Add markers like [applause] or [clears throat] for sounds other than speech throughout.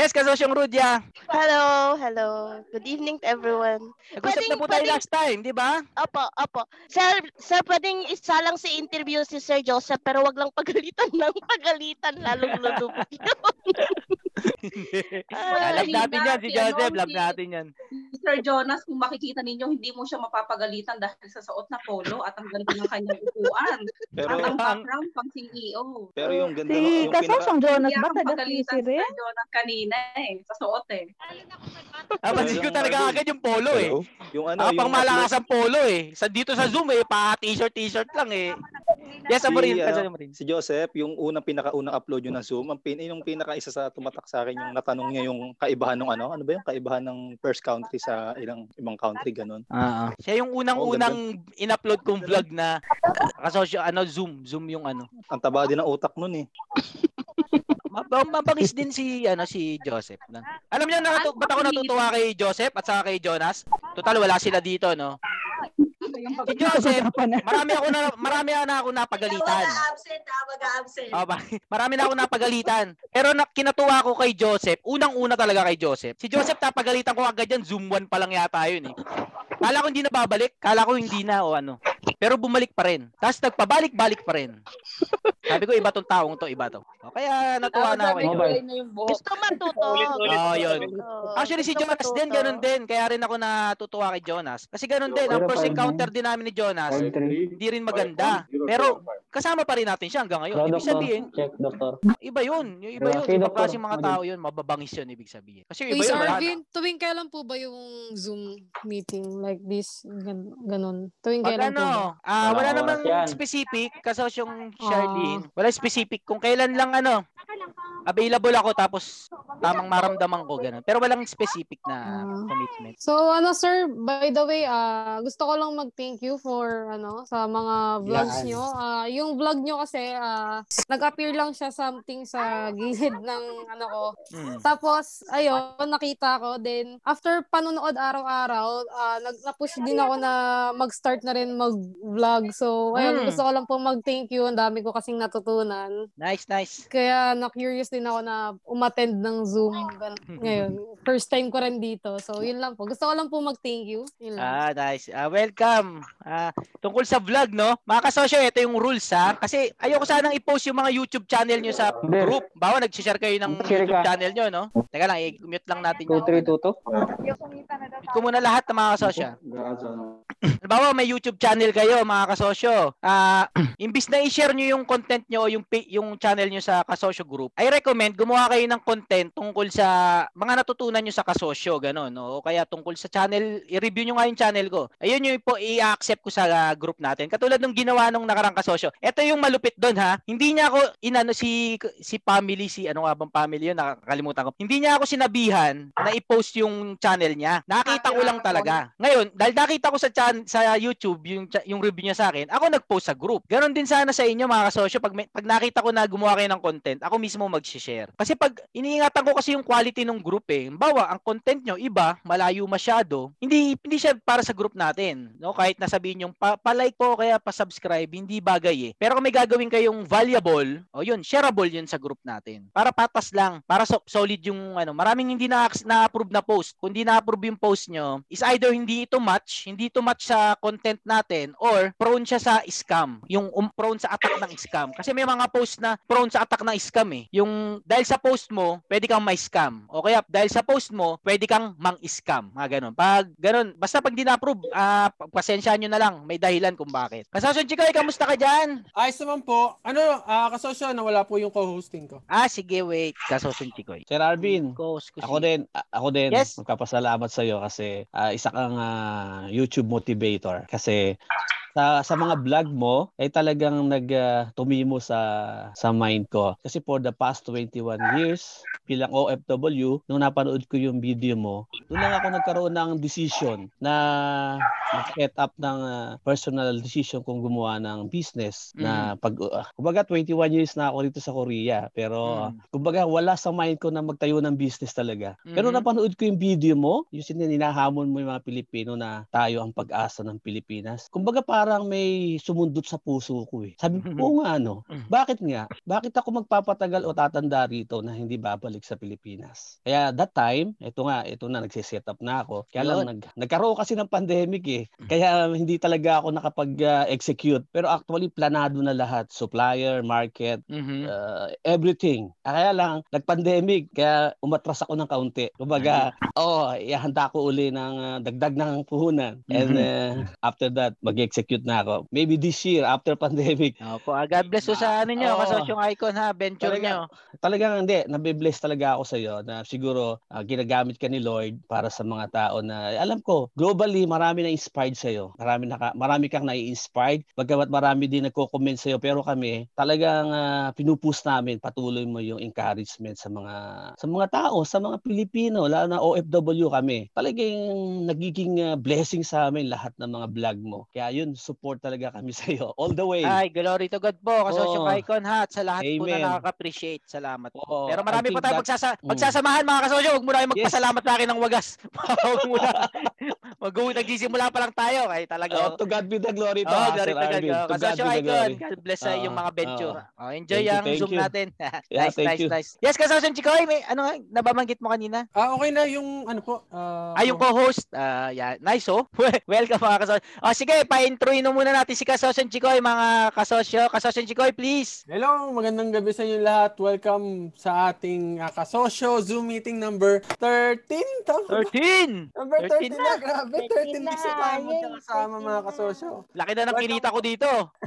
Yes, kasosyong Rudya. Hello, hello. Good evening to everyone. Nag-usap na po tayo pwedeng- last time, di ba? Opo, opo. Sir, sir, pwedeng isa lang si interview si Sir Joseph pero wag lang pagalitan ng pagalitan lalong lulubog yun. [laughs] [laughs] Ay, natin yan, si Joseph. ano, Love si- natin yan. Sir Jonas, kung makikita ninyo, hindi mo siya mapapagalitan dahil sa suot na polo at ang ganda ng kanyang upuan. Pero at ang background pang CEO. pero yung ganda Si yung pinaka Kasosyong Jonas ba taga pagalitan QC si rin? Sir Jonas kanina eh, sa suot eh. Ah, ko talaga agad yung polo eh. Yung ano, Ah, yung pang malakas ang polo eh. Sa dito sa Zoom eh, pa t-shirt t-shirt lang eh. Yes, Si, Amarin, ano, kasi Amarin. si Joseph, yung unang pinaka-unang upload yun ng Zoom, ang pin, yung pinaka isa sa tumatak sa akin yung natanong niya yung kaibahan ng ano, ano ba yung kaibahan ng first country sa ilang ibang country ganun. Ah, siya yung unang-unang in-upload kong vlog na kasosyo ano Zoom, Zoom yung ano. Ang taba din ng utak nun eh. [laughs] Mab- Mabangis din si ano si Joseph. Na. Alam niyo na ba't ako natutuwa kay Joseph at saka kay Jonas? Total wala sila dito, no? Si Joseph, marami ako na marami na ako napagalitan. absent ah, mag-absent. Oh, marami na ako napagalitan. Pero na, kinatuwa ko kay Joseph, unang-una talaga kay Joseph. Si Joseph napagalitan ko agad yan, Zoom 1 pa lang yata yun eh. Kala ko hindi na babalik, kala ko hindi na o ano. Pero bumalik pa rin. Tapos nagpabalik-balik pa rin. Sabi ko, iba tong taong to, iba to. O, kaya natuwa na ako Joseph. Gusto matuto. [laughs] Oh, yun. Actually, si Jonas din, ganun din. Kaya rin ako natutuwa kay Jonas. Kasi ganun din, ang first encounter din namin ni Jonas, hindi rin maganda. Pero kasama pa rin natin siya hanggang ngayon. Ibig sabihin, Check, iba yun. Yung iba yun. Doctor. klaseng mga tao yun. Mababangis yun, ibig sabihin. Kasi iba yun. Arvin, tuwing kailan po ba yung Zoom meeting like this? Gan ganun. Tuwing kailan po ba? Ano, ah, wala namang yan. specific, kasos yung Charlene. Wala specific. Kung kailan lang ano, available ako tapos tamang maramdaman ko ganun. Pero walang specific na Ah. commitment. So ano sir, by the way, ah gusto ko lang mag-thank you for ano sa mga vlogs Yan. nyo. Ah yung vlog nyo kasi ah nag-appear lang siya something sa gilid ng ano ko. Hmm. Tapos ayun, nakita ko then after panonood araw-araw, ah nag na-push din ako na mag-start na rin mag-vlog. So ayun, Mm. gusto ko lang po mag-thank you. Ang dami ko kasing natutunan. Nice, nice. Kaya na-curious din ako na umattend ng Zoom [laughs] ngayon. First time ko rin dito. So, yun lang po. Gusto ko lang po mag-thank you. Yun lang. Ah, nice. Ah, welcome. Ah, tungkol sa vlog, no? Mga kasosyo, ito yung rules, ha? Kasi ayoko sanang i-post yung mga YouTube channel nyo sa group. Bawa, nag-share kayo ng YouTube channel nyo, no? Teka lang, i-mute lang natin yun. 2322? Mute ko muna lahat ng mga kasosyo. Halimbawa, may YouTube channel kayo, mga kasosyo. Ah, [clears throat] imbis na i-share nyo yung content nyo o yung, yung channel nyo sa kasosyo group, I recommend gumawa kayo ng content tungkol sa mga natutunan nyo sa kasosyo, gano'n. No? O kaya tungkol sa channel, i-review nyo nga yung channel ko. Ayun yung po i-accept ko sa ah, group natin. Katulad ng ginawa nung nakarang kasosyo. Ito yung malupit doon ha. Hindi niya ako inano si si family si ano nga bang family yun nakakalimutan ko. Hindi niya ako sinabihan na i-post yung channel niya. Nakita ko lang talaga. Ngayon, dahil nakita ko sa chan sa YouTube yung yung review niya sa akin, ako nag-post sa group. Ganon din sana sa inyo mga kasosyo pag may, pag nakita ko na gumawa kayo ng content, ako mismo mag-share. Kasi pag iniingatan ko kasi yung quality ng group eh. Bawa, ang content nyo iba, malayo masyado. Hindi hindi siya para sa group natin, no? Kahit nasabihin yung pa, pa-like po kaya pa-subscribe, hindi bagay eh. Pero kung may gagawin kayong valuable, o yun, shareable yun sa group natin. Para patas lang, para so- solid yung ano, maraming hindi na na-approve na post. Kung hindi na-approve yung post nyo, is either hindi ito match, hindi ito match sa content natin or prone siya sa scam. Yung um, prone sa attack ng scam. Kasi may mga post na prone sa attack ng scam eh. Yung dahil sa post mo, pwede kang may scam. O kaya dahil sa post mo, pwede kang mang-scam. Mga ganun. Pag ganun, basta pag di na-approve, ah, pasensyahan nyo na lang. May dahilan kung bakit. Kasasun Chikoy, kamusta ka dyan? Ayos naman po. Ano, ah kasosyo, nawala po yung co-hosting ko. Ah, sige, wait. Kasasun Chikoy. Sir Arvin, ko ako si- din, ako din, Yes. magpapasalamat sa iyo kasi ah, isa kang ah, YouTube motivator. Kasi sa sa mga vlog mo ay talagang nag tumimo sa sa mind ko kasi for the past 21 years bilang OFW, nung napanood ko yung video mo, doon lang ako nagkaroon ng decision na mag-set up ng uh, personal decision kung gumawa ng business mm. na pag uh, kumbaga 21 years na ako dito sa Korea pero mm. kumbaga wala sa mind ko na magtayo ng business talaga. Mm-hmm. Pero napanood ko yung video mo, yung sininahamon mo yung mga Pilipino na tayo ang pag-asa ng Pilipinas. Kumbaga parang may sumundot sa puso ko eh. Sabi ko, nga ano, bakit nga? Bakit ako magpapatagal o tatanda rito na hindi babalik sa Pilipinas? Kaya that time, ito nga, ito na, nagsiset up na ako. Kaya lang, nag, nagkaroon kasi ng pandemic eh. Kaya hindi talaga ako nakapag-execute. Pero actually, planado na lahat. Supplier, market, mm-hmm. uh, everything. Kaya lang, nag-pandemic. Kaya umatras ako ng kaunti. Kumbaga, oh, ihanda ko uli ng uh, dagdag ng puhunan. And uh, after that, mag-execute na ako. Maybe this year, after [laughs] pandemic. Opo, God bless po sa ano nyo, oh, kasosyong icon ha, venture talaga, nyo. Talagang hindi, nabibless talaga ako sa iyo na siguro uh, ginagamit ka ni Lord para sa mga tao na alam ko, globally marami na inspired sa iyo. Marami na marami kang nai-inspired. Bagamat marami din nagko-comment sa iyo pero kami talagang uh, pinupus namin patuloy mo yung encouragement sa mga sa mga tao, sa mga Pilipino, lalo na OFW kami. Talagang nagiging uh, blessing sa amin lahat ng mga vlog mo. Kaya yun, support talaga kami [laughs] sa iyo all the way. Ay, glory to God po. Kasosyo oh. Icon hat sa lahat Amen. po na nakaka-appreciate. Salamat po. Oh, Pero marami pa tayo magsasa- mm. magsasamahan mga kasosyo. Huwag mo na magpasalamat yes. sa akin ng wagas. [laughs] Huwag mo na. Mag nagsisimula pa lang tayo. Ay talaga. Oh, to God be the glory to oh, glory to God. Oh, kasosyo Icon. God bless sa uh, iyong mga venture. Uh, oh, enjoy ang Zoom you. natin. [laughs] nice, yeah, nice, you. nice. Yes, kasosyo Chikoy, may ano nababanggit mo kanina? Ah, okay na yung ano po. Uh, ah, yung co-host. Uh, yeah, nice oh. Welcome mga kasosyo. Oh, sige, pa-introin muna natin si kasosyo Chikoy, mga kasosyo. Kasosyo Chikoy, please. Hello, magandang gabi sa inyo lahat. Welcome sa ating uh, kasosyo Zoom meeting number 13. Tama 13! Number 13, 13 na. na. Grabe, 13 na tayo magkakasama mga kasosyo. Laki na ng kinita ko dito. [laughs]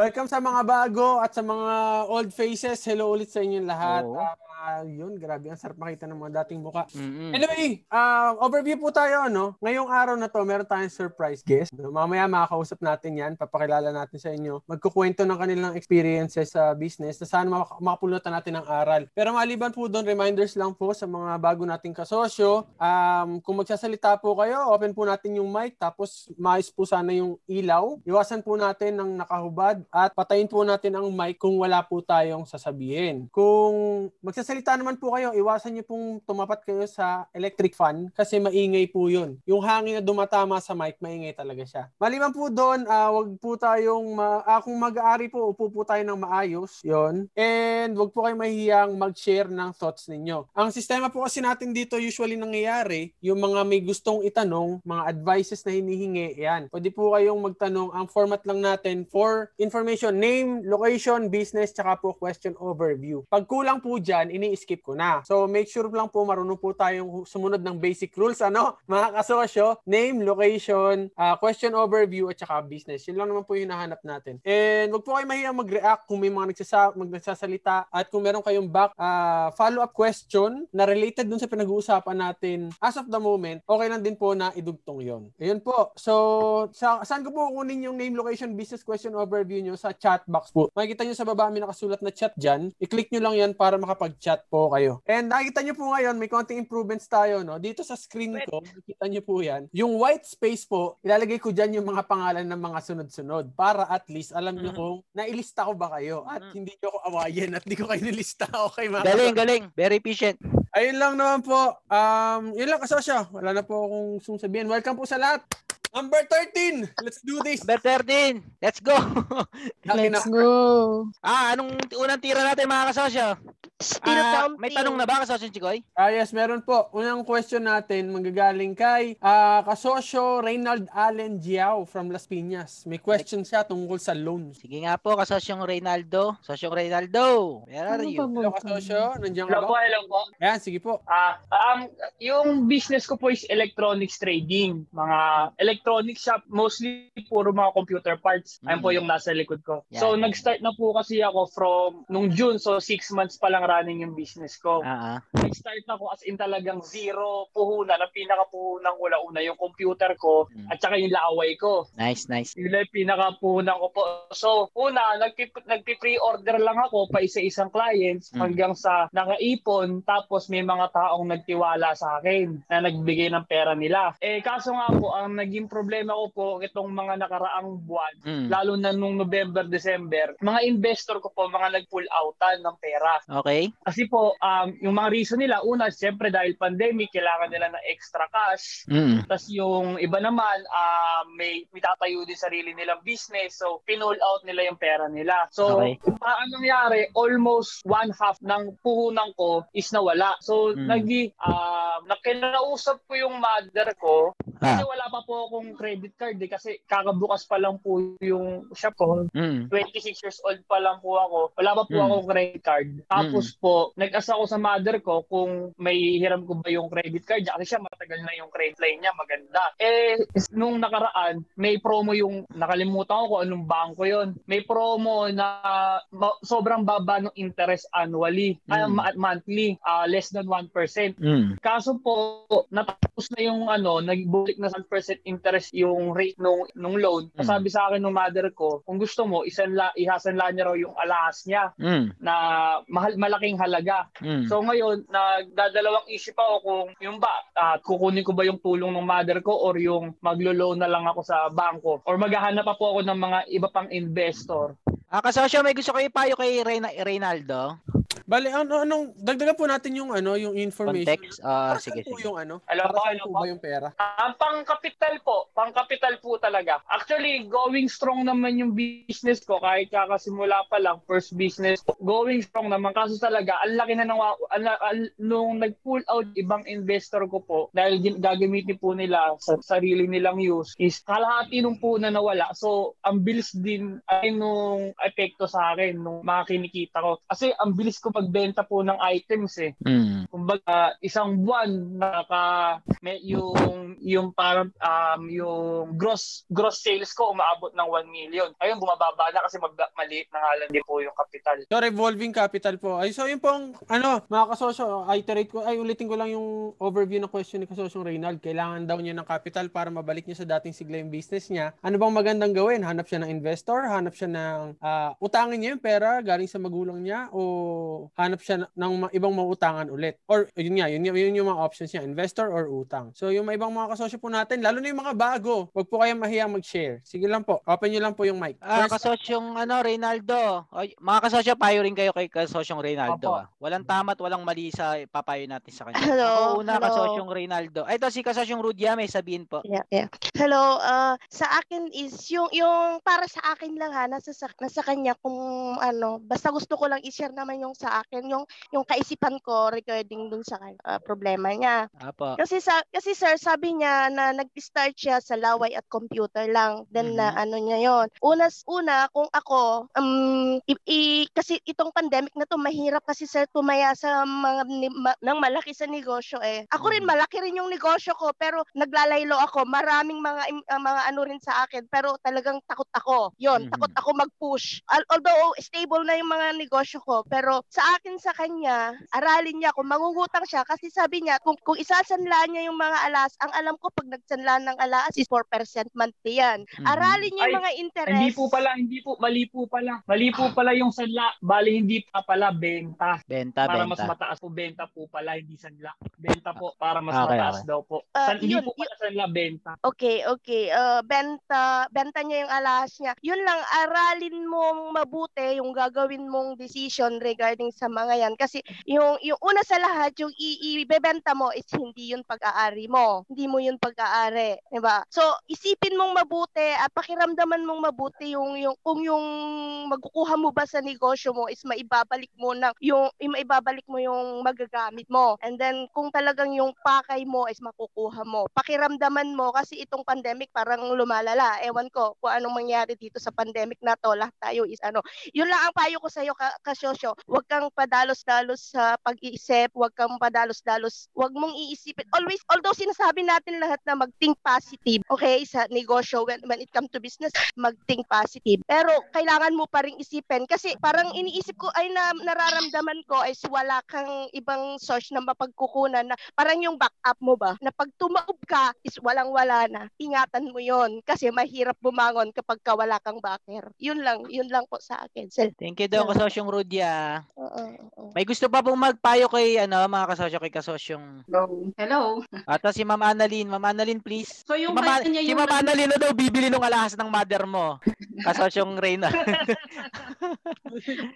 Welcome sa mga bago at sa mga old faces. Hello ulit sa inyo lahat. Oh. Uh, uh, yun, grabe. Ang sarap makita ng mga dating muka. Mm-hmm. Anyway, uh, overview po tayo, no? Ngayong araw na to, meron tayong surprise guest. No? Mamaya makakausap natin yan. Papakilala natin sa inyo. Magkukwento ng kanilang experiences sa business na sana mak- makapulutan natin ng aral. Pero maliban po doon, reminders lang po sa mga bago nating kasosyo. Um, kung magsasalita po kayo, open po natin yung mic. Tapos maayos po sana yung ilaw. Iwasan po natin ng nakahubad at patayin po natin ang mic kung wala po tayong sasabihin. Kung magsasalita naman po kayo, iwasan niyo pong tumapat kayo sa electric fan kasi maingay po yun. Yung hangin na dumatama sa mic, maingay talaga siya. Maliban po doon, uh, wag po tayong, ma- uh, kung mag-aari po, upo po tayo ng maayos, yon And wag po kayong mahihiyang mag-share ng thoughts ninyo. Ang sistema po kasi natin dito usually nangyayari, yung mga may gustong itanong, mga advices na hinihingi, yan. Pwede po kayong magtanong. Ang format lang natin for information, name, location, business, tsaka po question overview. Pag kulang po dyan, ini-skip ko na. So make sure lang po marunong po tayong sumunod ng basic rules ano, [laughs] mga kasosyo, name, location, uh, question overview at saka business. Yun lang naman po yung nahanap natin. And wag po kayo mahiyang mag-react kung may mga nagsasa mag nagsasalita at kung meron kayong back uh, follow-up question na related dun sa pinag-uusapan natin as of the moment, okay lang din po na idugtong yon. Ayun po. So, sa, saan ko po kunin yung name, location, business question overview nyo sa chat box po. Makikita nyo sa baba may nakasulat na chat dyan. I-click nyo lang yan para makapag-chat chat po kayo. And nakikita nyo po ngayon, may konting improvements tayo. No? Dito sa screen ko, nakikita nyo po yan. Yung white space po, ilalagay ko dyan yung mga pangalan ng mga sunod-sunod para at least alam nyo mm-hmm. kung nailista ko ba kayo at mm-hmm. hindi nyo ako awayin at hindi ko kayo nilista. [laughs] Okay, mga Galing, galing. Very efficient. Ayun lang naman po. Um, yun lang kasosyo. Wala na po akong sabihin. Welcome po sa lahat. Number 13. Let's do this. Number 13. Let's go. Let's go. Ah, anong unang tira natin mga kasosyo? Still uh, counting. May tanong na ba kasosyo Chikoy? Ah, yes, meron po. Unang question natin manggagaling kay uh, kasosyo Reynald Allen Jiao from Las Piñas. May question siya tungkol sa loans. Sige nga po, kasosyong Reynaldo. Kasosyong Reynaldo. Where are you? Hello, kasosyo. Nandiyan ka ba? Hello po, hello po. Ayan, sige po. Ah, uh, um, yung business ko po is electronics trading. Mga electronics electronic shop, mostly puro mga computer parts. Ayun po mm. yung nasa likod ko. Yeah, so, yeah. nag-start na po kasi ako from nung June. So, six months pa lang running yung business ko. Uh-huh. nag-start ako as in talagang zero puhunan. Ang pinaka-puhunan ko una yung computer ko Mm. at saka yung laway ko. Nice, nice. Yun yung pinaka-puhunan ko po. So, una, nagpi- nagpi-pre-order lang ako pa isa-isang clients Mm. hanggang sa nakaipon tapos may mga taong nagtiwala sa akin na nagbigay ng pera nila. Eh, kaso nga po, ang naging problema ko po itong mga nakaraang buwan, Mm. lalo na nung November, December, mga investor ko po, mga nag-pull outan ng pera. Okay? Kasi po, um, yung mga reason nila, una, siyempre dahil pandemic, kailangan nila ng extra cash. Mm. Tapos yung iba naman, um, may, may tatayo din sarili nilang business. So, pinull out nila yung pera nila. So, Okay. paano nangyari, almost one half ng puhunan ko is nawala. So, Mm. nagi, um, nakinausap ko yung mother ko kasi Ah. wala pa po akong credit card eh, kasi kakabukas pa lang po yung shop ko. Mm. 26 years old pa lang po ako. Wala pa po Mm. akong credit card. Tapos po, nag-asa ako sa mother ko kung may hiram ko ba yung credit card niya. Kasi siya matagal na yung credit line niya, maganda. Eh, nung nakaraan, may promo yung, nakalimutan ko kung anong bangko yon May promo na ma- sobrang baba ng interest annually, ah, Mm. ma- monthly, ah, less than 1%. Mm. Kaso po, natapos na yung ano, nagbulik na 1% interest yung rate nung, nung loan. Mm. Sabi sa akin ng mother ko, kung gusto mo, isanla, ihasanla niya raw yung alahas niya Mm. na mahal, malaking halaga. Mm. So ngayon, nagdadalawang isip ako kung yung ba, at kukunin ko ba yung tulong ng mother ko or yung maglo-loan na lang ako sa bangko or maghahanap pa po ako ng mga iba pang investor. Ah, kasosyo, may gusto ko ipayo kay Reyna- Reynaldo. Bali, ano, anong, dagdagan po natin yung ano, yung information. Context. Ah, Para sige, po sige. yung ano? Alam Para po, ano po ba yung pera? Ang pangkapital po, pangkapital po talaga. Actually, going strong naman yung business ko kahit kakasimula pa lang, first business, going strong naman. Kaso talaga, ang laki na nang, ang, ang- nung nag-pull out ibang investor ko po, dahil gagamitin po nila sa sarili nilang use, is kalahati nung po na nawala. So, ang bilis din ay nung epekto sa akin, nung mga kinikita ko. Kasi ang bilis ko magbenta po ng items eh Mm. kumbaga isang buwan naka may yung yung parang um, yung gross gross sales ko umaabot ng 1 million. Ayun bumababa na kasi mag maliit na nga lang din po yung capital. So, revolving capital po. Ay, so yun pong, ano, mga kasosyo, iterate ko, ay, ulitin ko lang yung overview ng question ni kasosyong Reynald. Kailangan daw niya ng capital para mabalik niya sa dating sigla yung business niya. Ano bang magandang gawin? Hanap siya ng investor? Hanap siya ng, ah, utangin niya yung pera galing sa magulang niya? O hanap siya ng ma- ibang mautangan ulit? Or, yun nga, yun, yun yung mga options niya, investor or utang. So, yung mga ibang mga kasosyo po natin, lalo na yung mga bago, wag po kayong mahiyang mag-share. Sige lang po, open nyo lang po yung mic. Ah, First, kasosyong ano, Reynaldo. Ay, mga kasosyo, payo rin kayo kay kasosyong Reynaldo. Opo. Ah. Walang tama at walang mali sa papayo natin sa kanya. Hello, Ako una, hello. kasosyong Reynaldo. Ay, ito si kasosyong Rudia, may sabihin po. Yeah, yeah. Hello, uh, sa akin is yung yung para sa akin lang ha, nasa sa, nasa kanya kung ano, basta gusto ko lang i-share naman yung sa akin, yung yung kaisipan ko regarding dun sa uh, problema niya. Apo. Kasi sa kasi sir, sabi niya na nag-start siya sa laway at computer lang. Then na ano niya 'yon. Unas una kung ako um i, i- kasi itong pandemic na to mahirap kasi sir tumaya sa mga ni, ma, ng malaki sa negosyo eh. Ako rin Mhm. malaki rin yung negosyo ko pero naglalaylo ako. Maraming mga ah, mga ano rin sa akin pero talagang takot ako. 'Yon, Mhm. takot ako mag-push. Al- although stable na yung mga negosyo ko pero sa akin sa kanya, aralin niya kung mangungutang siya kasi sabi niya kung kung isasanla niya yung mga alas, ang alam ko pag nagsanla ng alas is 4% monthly yan. Mhm. Aralin niya yung Ay, mga interest. Hindi po pala, hindi po, mali po pala. Mali po pala yung sanla. Bali, hindi pa pala benta. Benta, para mas benta. mataas po, benta po pala, hindi sanla. Benta po, para mas Okay, mataas okay. daw po. Ah, San, hindi yun, po pala sanla, benta. Okay, okay. Uh, benta, benta niya yung alahas niya. Yun lang, aralin mong mabuti yung gagawin mong decision regarding sa mga yan. Kasi yung, yung una sa lahat, yung ibebenta mo is hindi yun pag-aari mo. Hindi mo yun pag-aari. Diba? So, isipin mong mabuti at pakiramdaman mong mabuti yung, yung kung yung magkukuha mo ba sa negosyo mo is maibabalik mo ng yung, yung maibabalik mo yung magagamit mo. And then, kung talagang yung pakay mo is makukuha mo. Pakiramdaman mo kasi itong pandemic parang lumalala. Ewan ko kung anong mangyari dito sa pandemic na to. Lahat tayo is ano. Yun lang ang payo ko sa iyo, Kasyosyo. Huwag kang padalos-dalos sa pag-iisip. Huwag kang padalos-dalos. Huwag mong iisipin. Always, although sinasabi natin lahat na mag-think positive, okay, sa negosyo, when, when it comes to business, mag-think positive. Pero kailangan mo pa rin isipin kasi parang iniisip ko ay na, nararamdaman ko is wala kang ibang source na mapagkukunan na parang yung backup mo ba, na pag tumaob ka is walang-wala na. Ingatan mo yon kasi mahirap bumangon kapag ka wala kang backer. Yun lang, yun lang po sa akin. Sel. Thank you daw kasosyong Rudia. Oo, oo. May gusto pa pong magpayo kay ano mga kasosyo kay kasosyong Hello. Hello. Ata si Ma'am Annalyn. Ma'am Annalyn, please. So yung si Ma'am, kanya si yung Ma'am Annalyn na daw bibili ng alahas ng mother mo. Kasosyong Reyna. [laughs]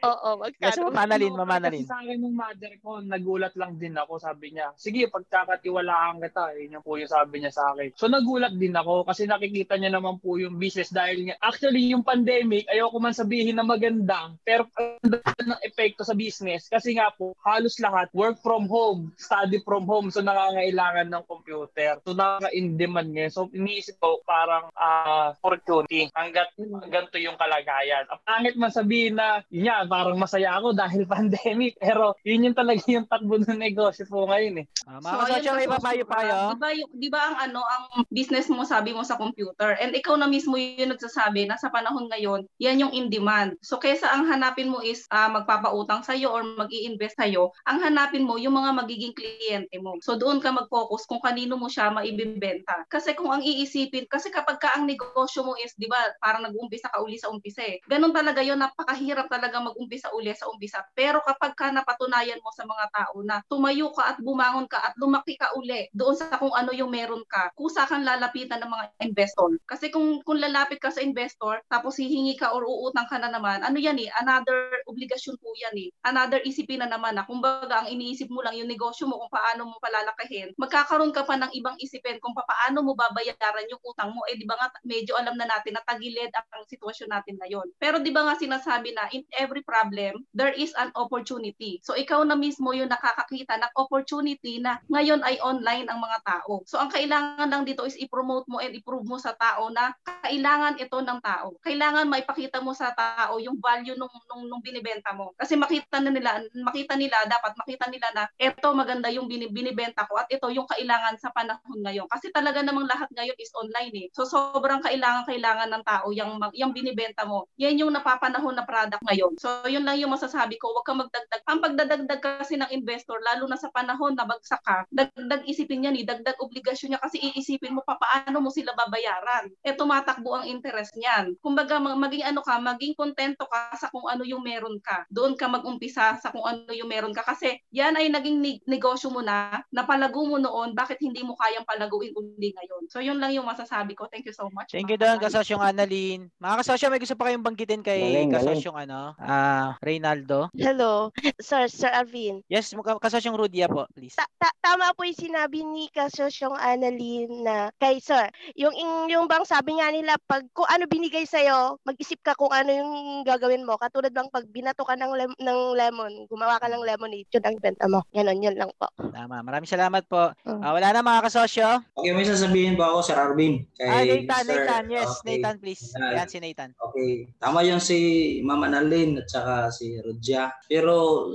Oo, Yes, magkano. Ma'am Annalyn, Ano, Ma'am Annalyn. Sa akin ng mother ko, nagulat lang din ako, sabi niya. Sige, pagkakatiwalaan kita, yun yung po yung sabi niya sa akin. So nagulat din ako kasi nakikita niya naman po yung business dahil nga, actually yung pandemic, ayoko man sabihin na maganda, pero ang ganda ng epekto sa business kasi nga po, halos lahat work from home, study from home, so nangangailangan ng computer. So nakaka-in demand ngayon. So iniisip ko parang ah, opportunity hanggat ganito yung kalagayan. Ang pangit man sabihin na, yun yan, parang masaya ako dahil [laughs] pandemic. Pero yun yung talaga yung takbo ng negosyo po ngayon eh. Ah, mga kasosyo, may papayo pa kayo? Di ba, yung- di ba ang ano, ang business mo sabi mo sa computer and ikaw na mismo yung nagsasabi na sa panahon ngayon, yan yung in demand. So kaysa ang hanapin mo is ah, magpapautang sa or mag invest sa ang hanapin mo yung mga magiging kliyente mo. So doon ka mag-focus kung kanino mo siya maibibenta. Kasi kung ang iisipin, kasi kapag ka ang negosyo mo is, di ba, parang nag-umpisa ka uli sa umpisa eh. Ganun talaga yun, napakahirap talaga mag-umpisa uli sa umpisa. Pero kapag ka napatunayan mo sa mga tao na tumayo ka at bumangon ka at lumaki ka uli doon sa kung ano yung meron ka, kusa kang lalapitan ng mga investor. Kasi kung kung lalapit ka sa investor, tapos hihingi ka or uutang ka na naman, ano yan eh, another obligasyon po yan eh. Another isipin na naman na kumbaga ang iniisip mo lang yung negosyo mo kung paano mo palalakahin, magkakaroon ka pa ng ibang isipin kung paano mo babayaran yung utang mo. Eh di ba nga medyo alam na natin na tagilid ang sitwasyon natin ngayon. Pero di ba nga sinasabi na in every problem, there is an opportunity. So ikaw na mismo yung nakakakita ng opportunity na ngayon ay online ang mga tao. So ang kailangan lang dito is i-promote mo and i-prove mo sa tao na kailangan ito ng tao. Kailangan maipakita mo sa tao yung value nung, nung, nung binibenta mo. Kasi makita na nila, makita nila, dapat makita nila na ito maganda yung bini- binibenta ko at ito yung kailangan sa panahon ngayon. Kasi talaga namang lahat ngayon is online eh. So sobrang kailangan kailangan ng tao yung mag- yung binibenta mo. Yan yung napapanahon na product ngayon. So yun lang yung masasabi ko, huwag kang magdagdag. Ang pagdadagdag kasi ng investor lalo na sa panahon na bagsak ka, dagdag isipin niya ni, dagdag obligasyon niya kasi iisipin mo pa paano mo sila babayaran. Eh tumatakbo ang interest niyan. Kumbaga mag- maging ano ka, maging kontento ka sa kung ano yung meron ka. Doon ka mag-umpisa sa kung ano yung meron ka kasi yan ay naging negosyo mo na, napalago mo noon, bakit hindi mo kayang palaguin uli ngayon? So yun lang yung masasabi ko. Thank you so much. Thank you doon, kasosyong Annalyn. Mga kasosyo, may gusto pa kayong banggitin kay Galing, galing. kasosyong ano, ah Reynaldo? Hello, Sir, Sir Alvin. Yes, kasosyong Rudia po, please. Ta- ta- tama po yung sinabi ni Kasosyong Annalyn na kay Sir. Yung, yung, yung bang sabi nga nila, pag kung ano binigay sa'yo, mag-isip ka kung ano yung gagawin mo. Katulad bang pag binato ka ng, lem- ng lemon, gumawa ka ng lemonade, yun ang benta mo. Ganon, yun lang po. Tama. Maraming salamat po. Mm. Ah, wala na mga kasosyo. Okay, may sasabihin ba ako, Sir Arvin? Kay Ah, Nathan, Sir- Nathan. Yes, Okay. Nathan, please. Yan. Yan si Nathan. Okay. Tama yung si Mama Annalyn at saka si Rodja. Pero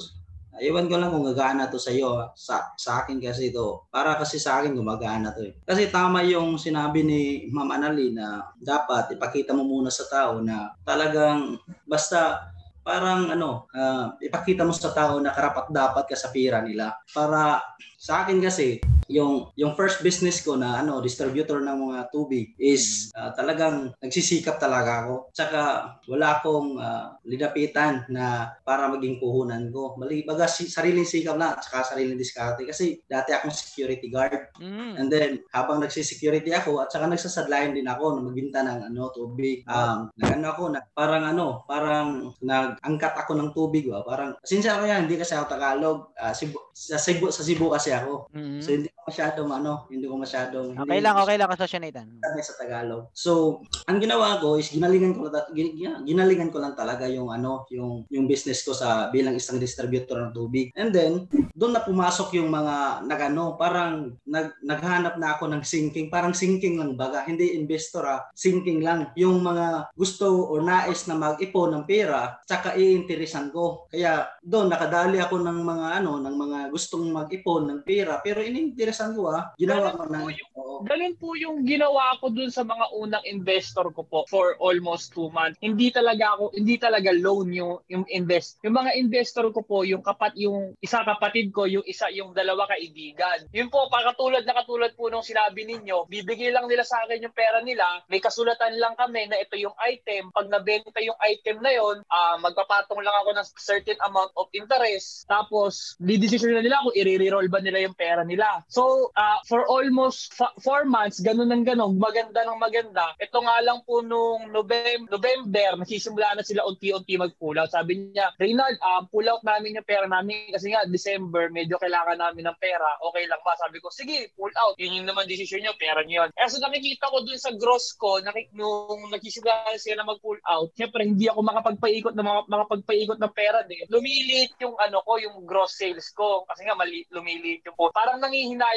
Iwan ko lang kung gagana to sa iyo. Sa, sa akin kasi ito. Para kasi sa akin gumagana to eh. Kasi tama yung sinabi ni Ma'am Annalyn na dapat ipakita mo muna sa tao na talagang basta parang ano, ah, ipakita mo sa tao na karapat dapat ka sa pira nila. Para sa akin kasi, yung yung first business ko na ano distributor ng mga tubig is ah, talagang nagsisikap talaga ako. Tsaka wala akong ah, linapitan na para maging puhunan ko. Mali baga si, sariling sikap na tsaka sariling diskarte kasi dati akong security guard. Mm. And then habang nagsisecurity ako at saka nagsasadlayan din ako na magbinta ng ano tubig. Um nagano ako na parang ano, parang nag-angkat ako ng tubig ba. Parang sincere ko yan, hindi kasi ako Tagalog. Ah, Cebu, sa Cebu sa Cebu kasi ako. Mhm. So hindi masyadong ano, hindi ko masyadong Okay lang, okay lang kasosyo Nathan. sabi sa Tagalog. So, ang ginawa ko is ginalingan ko ginalingan ko lang talaga yung ano, yung yung business ko sa bilang isang distributor ng tubig. And then, doon na pumasok yung mga nagano, parang nag naghanap na ako ng sinking, parang sinking lang baga, hindi investor ah, sinking lang. Yung mga gusto or nais na mag-ipon ng pera, tsaka iinteresan ko. Kaya doon nakadali ako ng mga ano, ng mga gustong mag-ipon ng pera. Pero ininteresan ko ah, ginawa ko na. Oo. Ganun po yung ginawa ko dun sa mga unang investor ko po for almost two months. Hindi talaga ako, hindi talaga loan yung, yung invest. Yung mga investor ko po, yung kapat, yung isa kapatid ko, yung isa, yung dalawa kaibigan. Yun po, pakatulad na katulad po nung sinabi ninyo, bibigay lang nila sa akin yung pera nila, may kasulatan lang kami na ito yung item. Pag nabenta yung item na yon, uh, magpapatong lang ako ng certain amount of interest. Tapos, didesisyon na nila kung i-reroll ba nila yung pera nila. So, uh, for almost fa- four months, ganun ng ganun, maganda ng maganda. Ito nga lang po nung November, November nagsisimula na sila unti-unti mag-pull out. Sabi niya, Reynald, um, pull out namin yung pera namin kasi nga December, medyo kailangan namin ng pera. Okay lang ba? Sabi ko, sige, pull out. Yun yung naman decision niyo, pera niyo yun. Eh, so nakikita ko dun sa gross ko, nakik nung nagsisimula sila na mag-pull out, syempre hindi ako makapagpaikot ng mga makapagpaikot ng pera din. Lumilit yung ano ko, yung gross sales ko. Kasi nga mali, lumilit yung po. Parang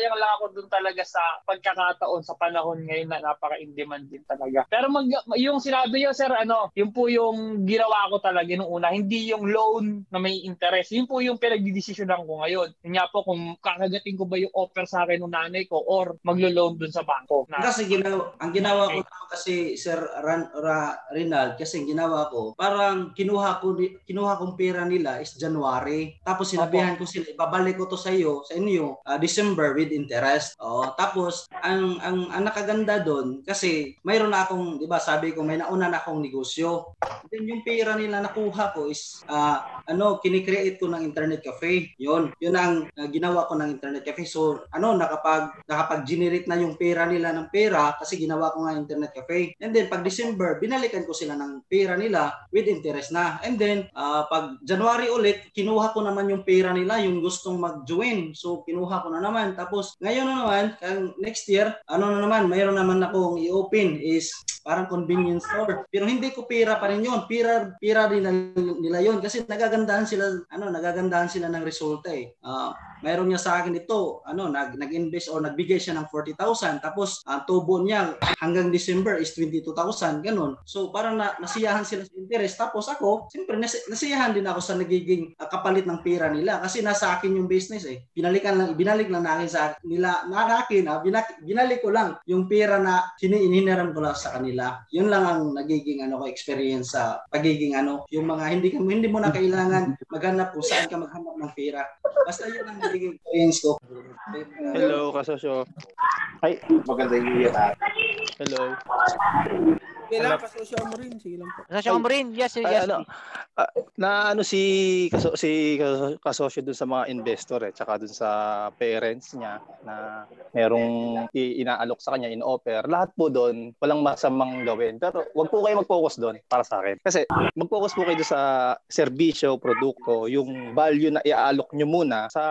nangihinayang lang ako dun talaga sa pagkakataon sa panahon ngayon na napaka-in-demand din talaga. Pero mag, yung sinabi niyo, sir, ano, yung po yung ginawa ko talaga nung una, hindi yung loan na may interest. Yun po yung pinagdidesisyonan ko ngayon. Yun nga po kung kakagating ko ba yung offer sa akin ng nanay ko or maglo-loan dun sa bangko. Na, kasi ginawa, ang ginawa okay. ko kasi Sir Ran, Ra, Rinald, kasi ginawa ko, parang kinuha ko kinuha kong pera nila is January. Tapos sinabihan ko sila, ibabalik ko to sa iyo, sa inyo, uh, December with interest. Oh, tapos ang ang, ang nakaganda doon kasi mayroon na akong, 'di ba, sabi ko may nauna na akong negosyo. Then yung pera nila nakuha ko is uh, ano, kinikreate ko ng internet cafe. 'Yon. 'Yun ang uh, ginawa ko ng internet cafe. So, ano, nakapag nakapag-generate na yung pera nila ng pera kasi ginawa ko nga internet cafe. And then pag December, binalikan ko sila ng pera nila with interest na. And then uh, pag January ulit, kinuha ko naman yung pera nila, yung gustong mag-join. So, kinuha ko na naman. Tapos ngayon na naman, next year, ano na naman, mayroon naman akong i-open is parang convenience store. Pero hindi ko pera pa rin yun. Pira, pira din nila yun kasi nagagandahan sila, ano, nagagandahan sila ng resulta eh. Uh, mayroon niya sa akin ito, ano, nag, nag-invest or nagbigay siya ng 40,000 tapos ang tubo niya hanggang December is 22,000, ganun. So parang na, nasiyahan sila sa interest tapos ako, siyempre nas, nasiyahan din ako sa nagiging uh, kapalit ng pera nila kasi nasa akin yung business eh. Binalikan lang, binalik lang nakin sa nila, na akin, ah, binak, binalik ko lang yung pera na hininiram ko lang sa kanila. Yun lang ang nagiging ano ko experience sa pagiging ano, yung mga hindi hindi mo na kailangan maghanap kung saan ka maghanap ng pera. Basta yun ang nagiging experience ko. Hello, kasosyo. Ay, maganda yung Hello. Lang, kasosyo mo rin. Sige lang po. Kasosyo mo rin. Yes, yes. ano, uh, na ano si kaso, si kasosyo dun sa mga investor eh, tsaka dun sa parents niya na merong inaalok sa kanya, in-offer. Lahat po doon, walang masamang gawin. Pero wag po kayo mag-focus doon para sa akin. Kasi mag-focus po kayo sa serbisyo, produkto, yung value na iaalok nyo muna sa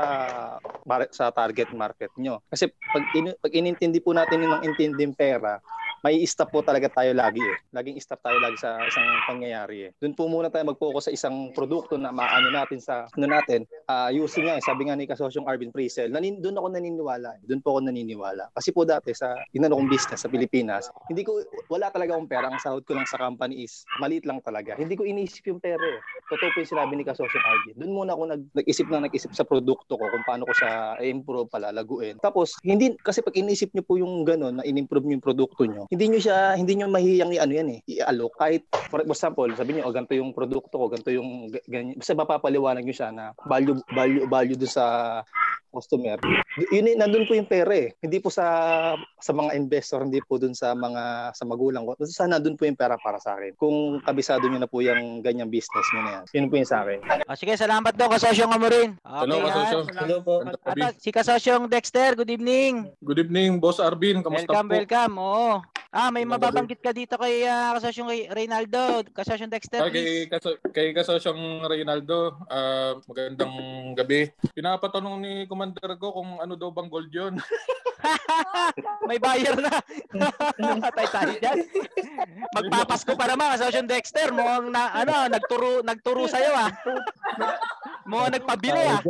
sa target market nyo. Kasi pag, in, pag inintindi po natin yung intinding pera, may stop po talaga tayo lagi eh. Laging stop tayo lagi sa isang pangyayari eh. Doon po muna tayo mag-focus sa isang produkto na maano natin sa ano natin. Uh, using nga eh, sabi nga ni kasosyong Arvin Presel, nanin, doon ako naniniwala. Eh. Doon po ako naniniwala. Kasi po dati sa inano kong business sa Pilipinas, hindi ko wala talaga akong pera. Ang sahod ko lang sa company is maliit lang talaga. Hindi ko iniisip yung pera eh. Totoo po yung sinabi ni kasosyong Arvin. Doon muna ako nag, nag-isip na nag-isip sa produkto ko kung paano ko siya i-improve pala, laguin. Tapos hindi kasi pag inisip niyo po yung gano'n na in-improve yung produkto niyo, hindi niyo siya hindi niyo mahihiyang i-ano yan eh, i-alok kahit for example, sabi niyo oh, ganito yung produkto ko, ganito yung ganyan. Basta mapapaliwanag niyo siya na value value value do sa customer. Yun nandun po yung pera eh. Hindi po sa sa mga investor, hindi po dun sa mga sa magulang ko. Basta nandun po yung pera para sa akin. Kung kabisado niyo na po yung ganyang business niyo na yan. Yun po yung sa akin. Oh, sige, salamat daw kasosyo nga mo rin. Okay, Hello, kasosyo. Hello po. At, si kasosyong Dexter, good evening. Good evening, Boss Arvin. Kamusta welcome, po? Welcome, welcome. Oo. Ah, may mababanggit ka dito kay uh, kasosyong Reynaldo, kasosyong Dexter. Okay, kay, kaso, kay kasosyong Reynaldo, uh, magandang gabi. Pinapatanong ni Commander ko kung ano daw bang gold yun. [laughs] may buyer na. [laughs] Patay tayo dyan. Magpapasko pa naman, kasosyong Dexter. Mo na, ano, nagturo, nagturo sa'yo ah. Mga nagpabili ah.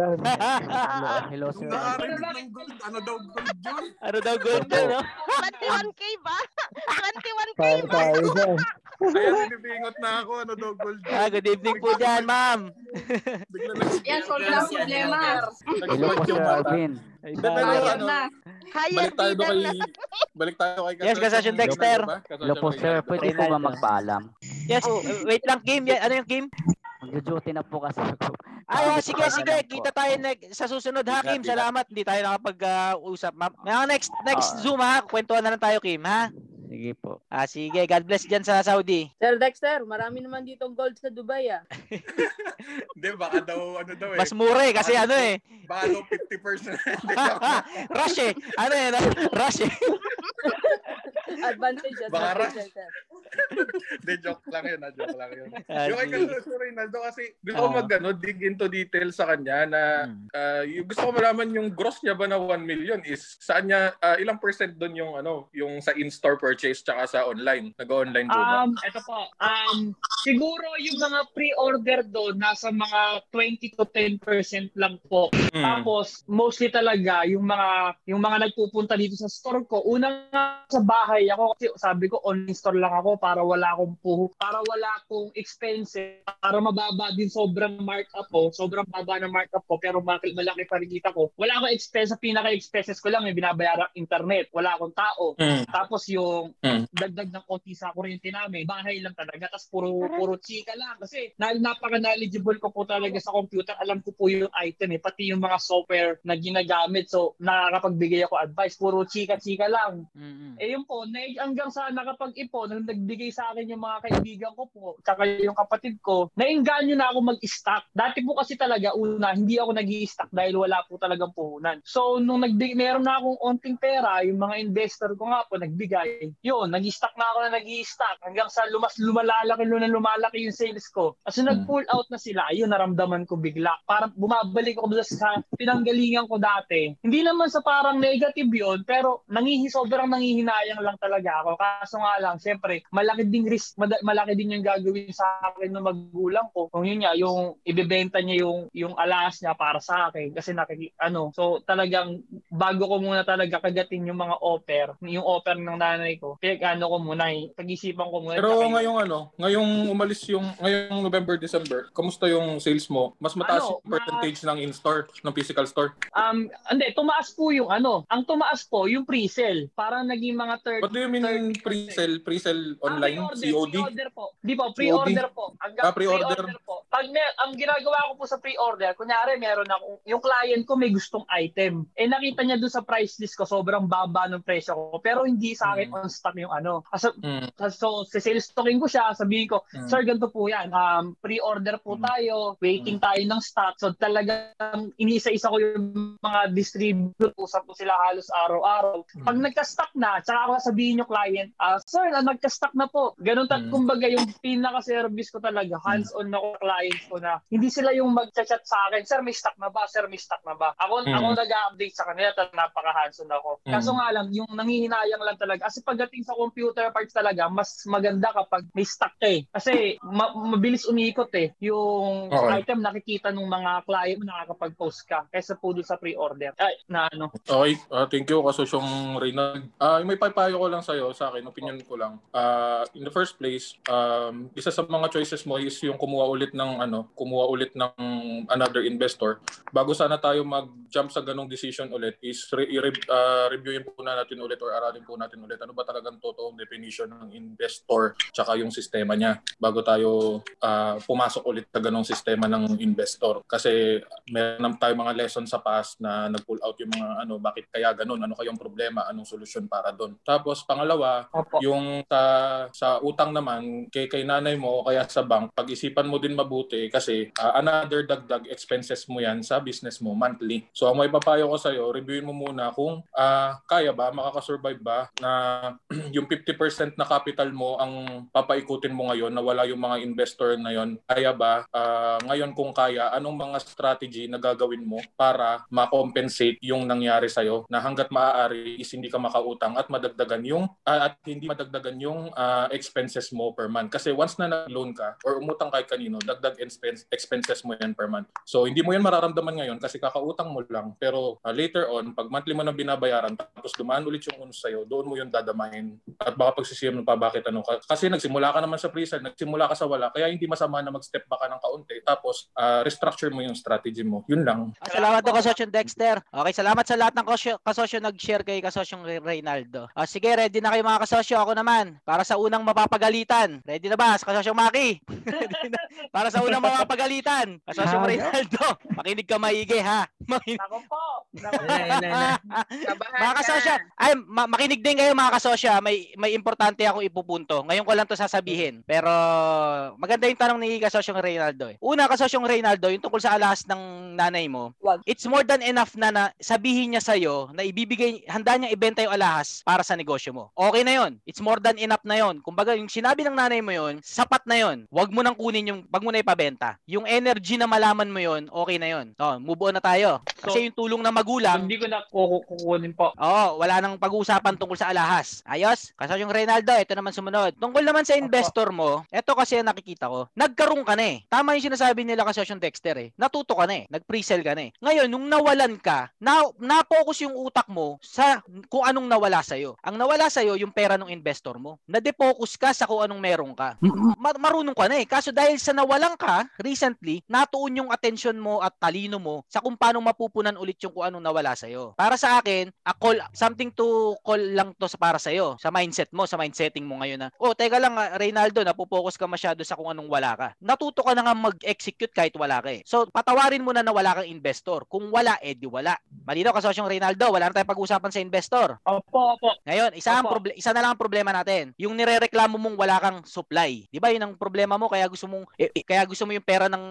[laughs] Hello, sir. Ano daw gold yun? Ano daw gold yun, no? 21k ba? 21k Tayo ba? Kaya binibingot na ako. Ano daw gold yun? Ah, good evening po dyan, ma'am. Yan, solve na ang problema. Hello po, Sir Alvin. Ay, Pero bye. Ano. Higher balik tayo bidder kay balik tayo kay Yes, Kasasyon Dexter. Hello po, sir. Pwede po ba magpaalam? Yes, wait lang, Kim. Yan- Ano yung Kim? Mag-duty na po kasi ako. Ay, oh, sige, sige. Kita tayo nag, sa susunod ha, Kim. Salamat. Hindi tayo nakapag-usap. Uh, Mga next next Ah. Zoom ha. Kwentuhan na lang tayo, Kim, ha? Sige po. Ah, sige. God bless dyan sa Saudi. Sir Dexter, marami naman dito gold sa Dubai ah. [laughs] Hindi, baka daw, ano daw eh. Mas mura eh, kasi ano eh. Baka daw 50%. [laughs] Rush eh. Ano eh, rush eh. [laughs] Advantage, Baka advantage. sir. Hindi, joke lang yun. ah, Joke lang yun. Ah, yung kay. Carlos Reynaldo kasi gusto ko Ah. mag ano, dig into detail sa kanya na Hmm. yung gusto ko malaman yung gross niya ba na 1 million is saan niya ah, ilang percent doon yung ano yung sa in-store purchase tsaka sa online nag-online po ba? Um, ito po. Um, siguro yung mga pre-order doon nasa mga 20 to 10% lang po. Mm. Tapos mostly talaga yung mga yung mga nagpupunta dito sa store ko. Una nga sa bahay ako kasi sabi ko online store lang ako para wala akong puho, para wala akong expenses, para mababa din sobrang markup ko, sobrang baba ng markup ko pero malaki, pa rin kita ko. Wala akong expense, pinaka-expenses ko lang yung binabayaran internet, wala akong tao. Mm. Tapos yung Mm. dagdag ng konti sa kuryente namin, bahay lang talaga. Tapos puro, puro chika lang. Kasi na, napaka-knowledgeable ko po talaga sa computer. Alam ko po yung item eh. Pati yung mga software na ginagamit. So, nakakapagbigay ako advice. Puro chika-chika lang. Eh yun po, na, hanggang sa nakapag-ipon, nang nagbigay sa akin yung mga kaibigan ko po, tsaka yung kapatid ko, nainganyo na ako mag-stock. Dati po kasi talaga, una, hindi ako nag stock dahil wala po talagang puhunan. So, nung nagbig meron na akong onting pera, yung mga investor ko nga po, nagbigay. Yun, nag-stock na ako na nag-stock hanggang sa lumas lumalalaki, lumalaki, lumalaki yung sales ko. As nag-pull out na sila, ayun, naramdaman ko bigla. Parang bumabalik ako sa pinanggalingan ko dati. Hindi naman sa parang negative yun, pero nangihi, sobrang nangihinayang lang talaga ako. Kaso nga lang, syempre, malaki ding risk, malaki din yung gagawin sa akin ng magulang ko. Kung yun nga, yung ibebenta niya yung, yung alas niya para sa akin. Kasi nakiki, ano, so talagang bago ko muna talaga kagatin yung mga offer, yung offer ng nanay ko. Kaya ano ko muna, eh, pag-isipan ko muna. Pero yung- ngayong ano, ngayong umalis yung ngayong November December, kamusta yung sales mo? Mas mataas Ano, yung percentage ng in-store, ng physical store. Um, hindi, tumaas po yung ano. Ang tumaas po, yung pre-sale. Parang naging mga third. What do you mean pre-sell? Pre-sell online? Ah, pre-order, COD? Pre-order po. Di po, pre-order COD? po. Ang Ah, pre-order. po. Pag may, ang ginagawa ko po sa pre-order, kunyari meron ako, yung client ko may gustong item. Eh nakita niya doon sa price list ko, sobrang baba ng presyo ko. Pero hindi sa akin on stock yung ano. Kasi, Mm. So, sa sales stocking ko siya, sabihin ko, Mm. sir, ganito po yan. Um, pre-order po tayo, waiting tayo ng stock. So, talagang iniisa-isa ko yung mga distributor. Usap ko sila halos araw-araw. Pag nagka-stock na, tsaka ako sabihin yung client, ah, sir, na nagka-stock na po. Ganun, tat, Mm. kumbaga, yung pinaka-service ko talaga, hands-on ako clients ko na, hindi sila yung mag-chat sa akin, sir, may stock na ba? Sir, may stock na ba? Ako, Mm. ako nag-update sa kanila, napaka-hands-on ako. Mm. Kaso nga lang, yung nangihinayang lang talaga. Kasi pagdating sa computer parts talaga, mas maganda kapag may stock ka eh. Kasi ma- mabilis umikot eh. Yung Okay. item nakikita ng mga client mo nakakapag-post ka. Kaysa po doon sa pre-order. Ay, na ano. Okay, ah, thank you kasosyong Reynald. Ah, yung may papayo ko lang sa'yo, sa akin, opinion ko lang. Ah, in the first place, um, isa sa mga choices mo is yung kumuha ulit ng ano, kumuha ulit ng another investor. Bago sana tayo mag-jump sa ganong decision ulit is re- i-re- ah, reviewin po na natin ulit or aralin po natin ulit ano ba talagang totoong definition ng investor tsaka yung sistema niya bago tayo ah, pumasok ulit sa ganong sistema ng investor. Kasi meron naman tayo mga lesson sa past na nag-pull out yung mga ano, bakit kaya ganun, ano kayong problema, anong solusyon para doon. Tapos pangalawa, yung sa sa utang naman kay kay nanay mo o kaya sa bank, pag-isipan mo din mabuti kasi ah, another dagdag expenses mo yan sa business mo monthly. So ang may papayo ko sa iyo, reviewin mo muna kung ah, kaya ba, makakasurvive ba na [clears throat] yung 50% na capital mo ang papaikutin mo ngayon na wala yung mga investor na yon. Kaya ba ah, ngayon kung kaya, anong mga strategy na gagawin mo para ma-compensate yung nangyari sa'yo na hanggat maaari is hindi ka makautang at madagdagan yung ah, at hindi madagdagan yung na expenses mo per month. Kasi once na nag-loan ka or umutang kahit kanino, dagdag expense, expenses mo yan per month. So hindi mo yan mararamdaman ngayon kasi kakautang mo lang. Pero uh, later on, pag monthly mo na binabayaran, tapos dumaan ulit yung unos sa'yo, doon mo yung dadamahin. At baka pagsisiyam mo pa bakit ano. Kasi nagsimula ka naman sa pre-sale, nagsimula ka sa wala, kaya hindi masama na mag-step back ka ng kaunti. Tapos uh, restructure mo yung strategy mo. Yun lang. Ah, salamat po kasosyo Dexter. Okay, salamat sa lahat ng kasosyo, kasosyo nag-share kay kasosyong Reynaldo. Ah, sige, ready na kayo mga kasosyo. Ako naman, para sa unang mapapagalitan. Ready na ba? Sa kasosyong Maki. [laughs] para sa unang mapapagalitan. Kasosyong Reynaldo. Makinig ka maigi ha. Makinig. Ako po. [laughs] mga kasosyo, ay ma- makinig din kayo mga kasosyo. May may importante ako ipupunto. Ngayon ko lang to sasabihin. Pero maganda yung tanong ni kasosyong Reynaldo. Eh. Una kasosyong Reynaldo, yung tungkol sa alahas ng nanay mo. Wag. It's more than enough na, na sabihin niya sa iyo na ibibigay handa niya ibenta yung alahas para sa negosyo mo. Okay na 'yon. It's more than enough na 'yon. Kumbaga yung sinabi ng nanay mo 'yon, sapat na 'yon. Huwag mo nang kunin yung wag mo na ipabenta. Yung energy na malaman mo 'yon, okay na 'yon. Oh, move on na tayo. Kasi yung tulong ng magulang, Hindi ko na kukunin po. Oo, wala nang pag-uusapan tungkol sa alahas. Ayos? Kasi yung Reynaldo, ito naman sumunod. Tungkol naman sa investor mo, ito kasi ang nakikita ko. Nagkaroon ka na eh. Tama yung sinasabi nila kasi yung Dexter eh. Natuto ka na eh. Nag-pre-sell ka na eh. Ngayon, nung nawalan ka, na, na-focus yung utak mo sa kung anong nawala sa'yo. Ang nawala sa'yo, yung pera ng investor mo. Na-defocus ka sa kung anong meron ka. Ma- marunong ka na eh. Kaso dahil sa nawalan ka, recently, natuon yung attention mo at talino mo sa kung paano mapupunan ulit yung kung anong nawala sa'yo. Para sa akin, a call, something to call lang to sa para sa'yo. Sa mindset mo, sa mindsetting mo ngayon na, oh, teka lang, ah, Reynaldo, napopokus ka masyado sa kung anong wala ka. Natuto ka na nga mag-execute kahit wala ka eh. So, patawarin mo na na wala kang investor. Kung wala, eh di wala. Malinaw ka, sosyong Reynaldo, wala na tayong pag-usapan sa investor. Opo, opo. Ngayon, isa, ang proble- isa na lang ang problema natin. Yung nirereklamo mong wala kang supply. Di ba yun ang problema mo? Kaya gusto mong, eh, eh, kaya gusto mo yung pera ng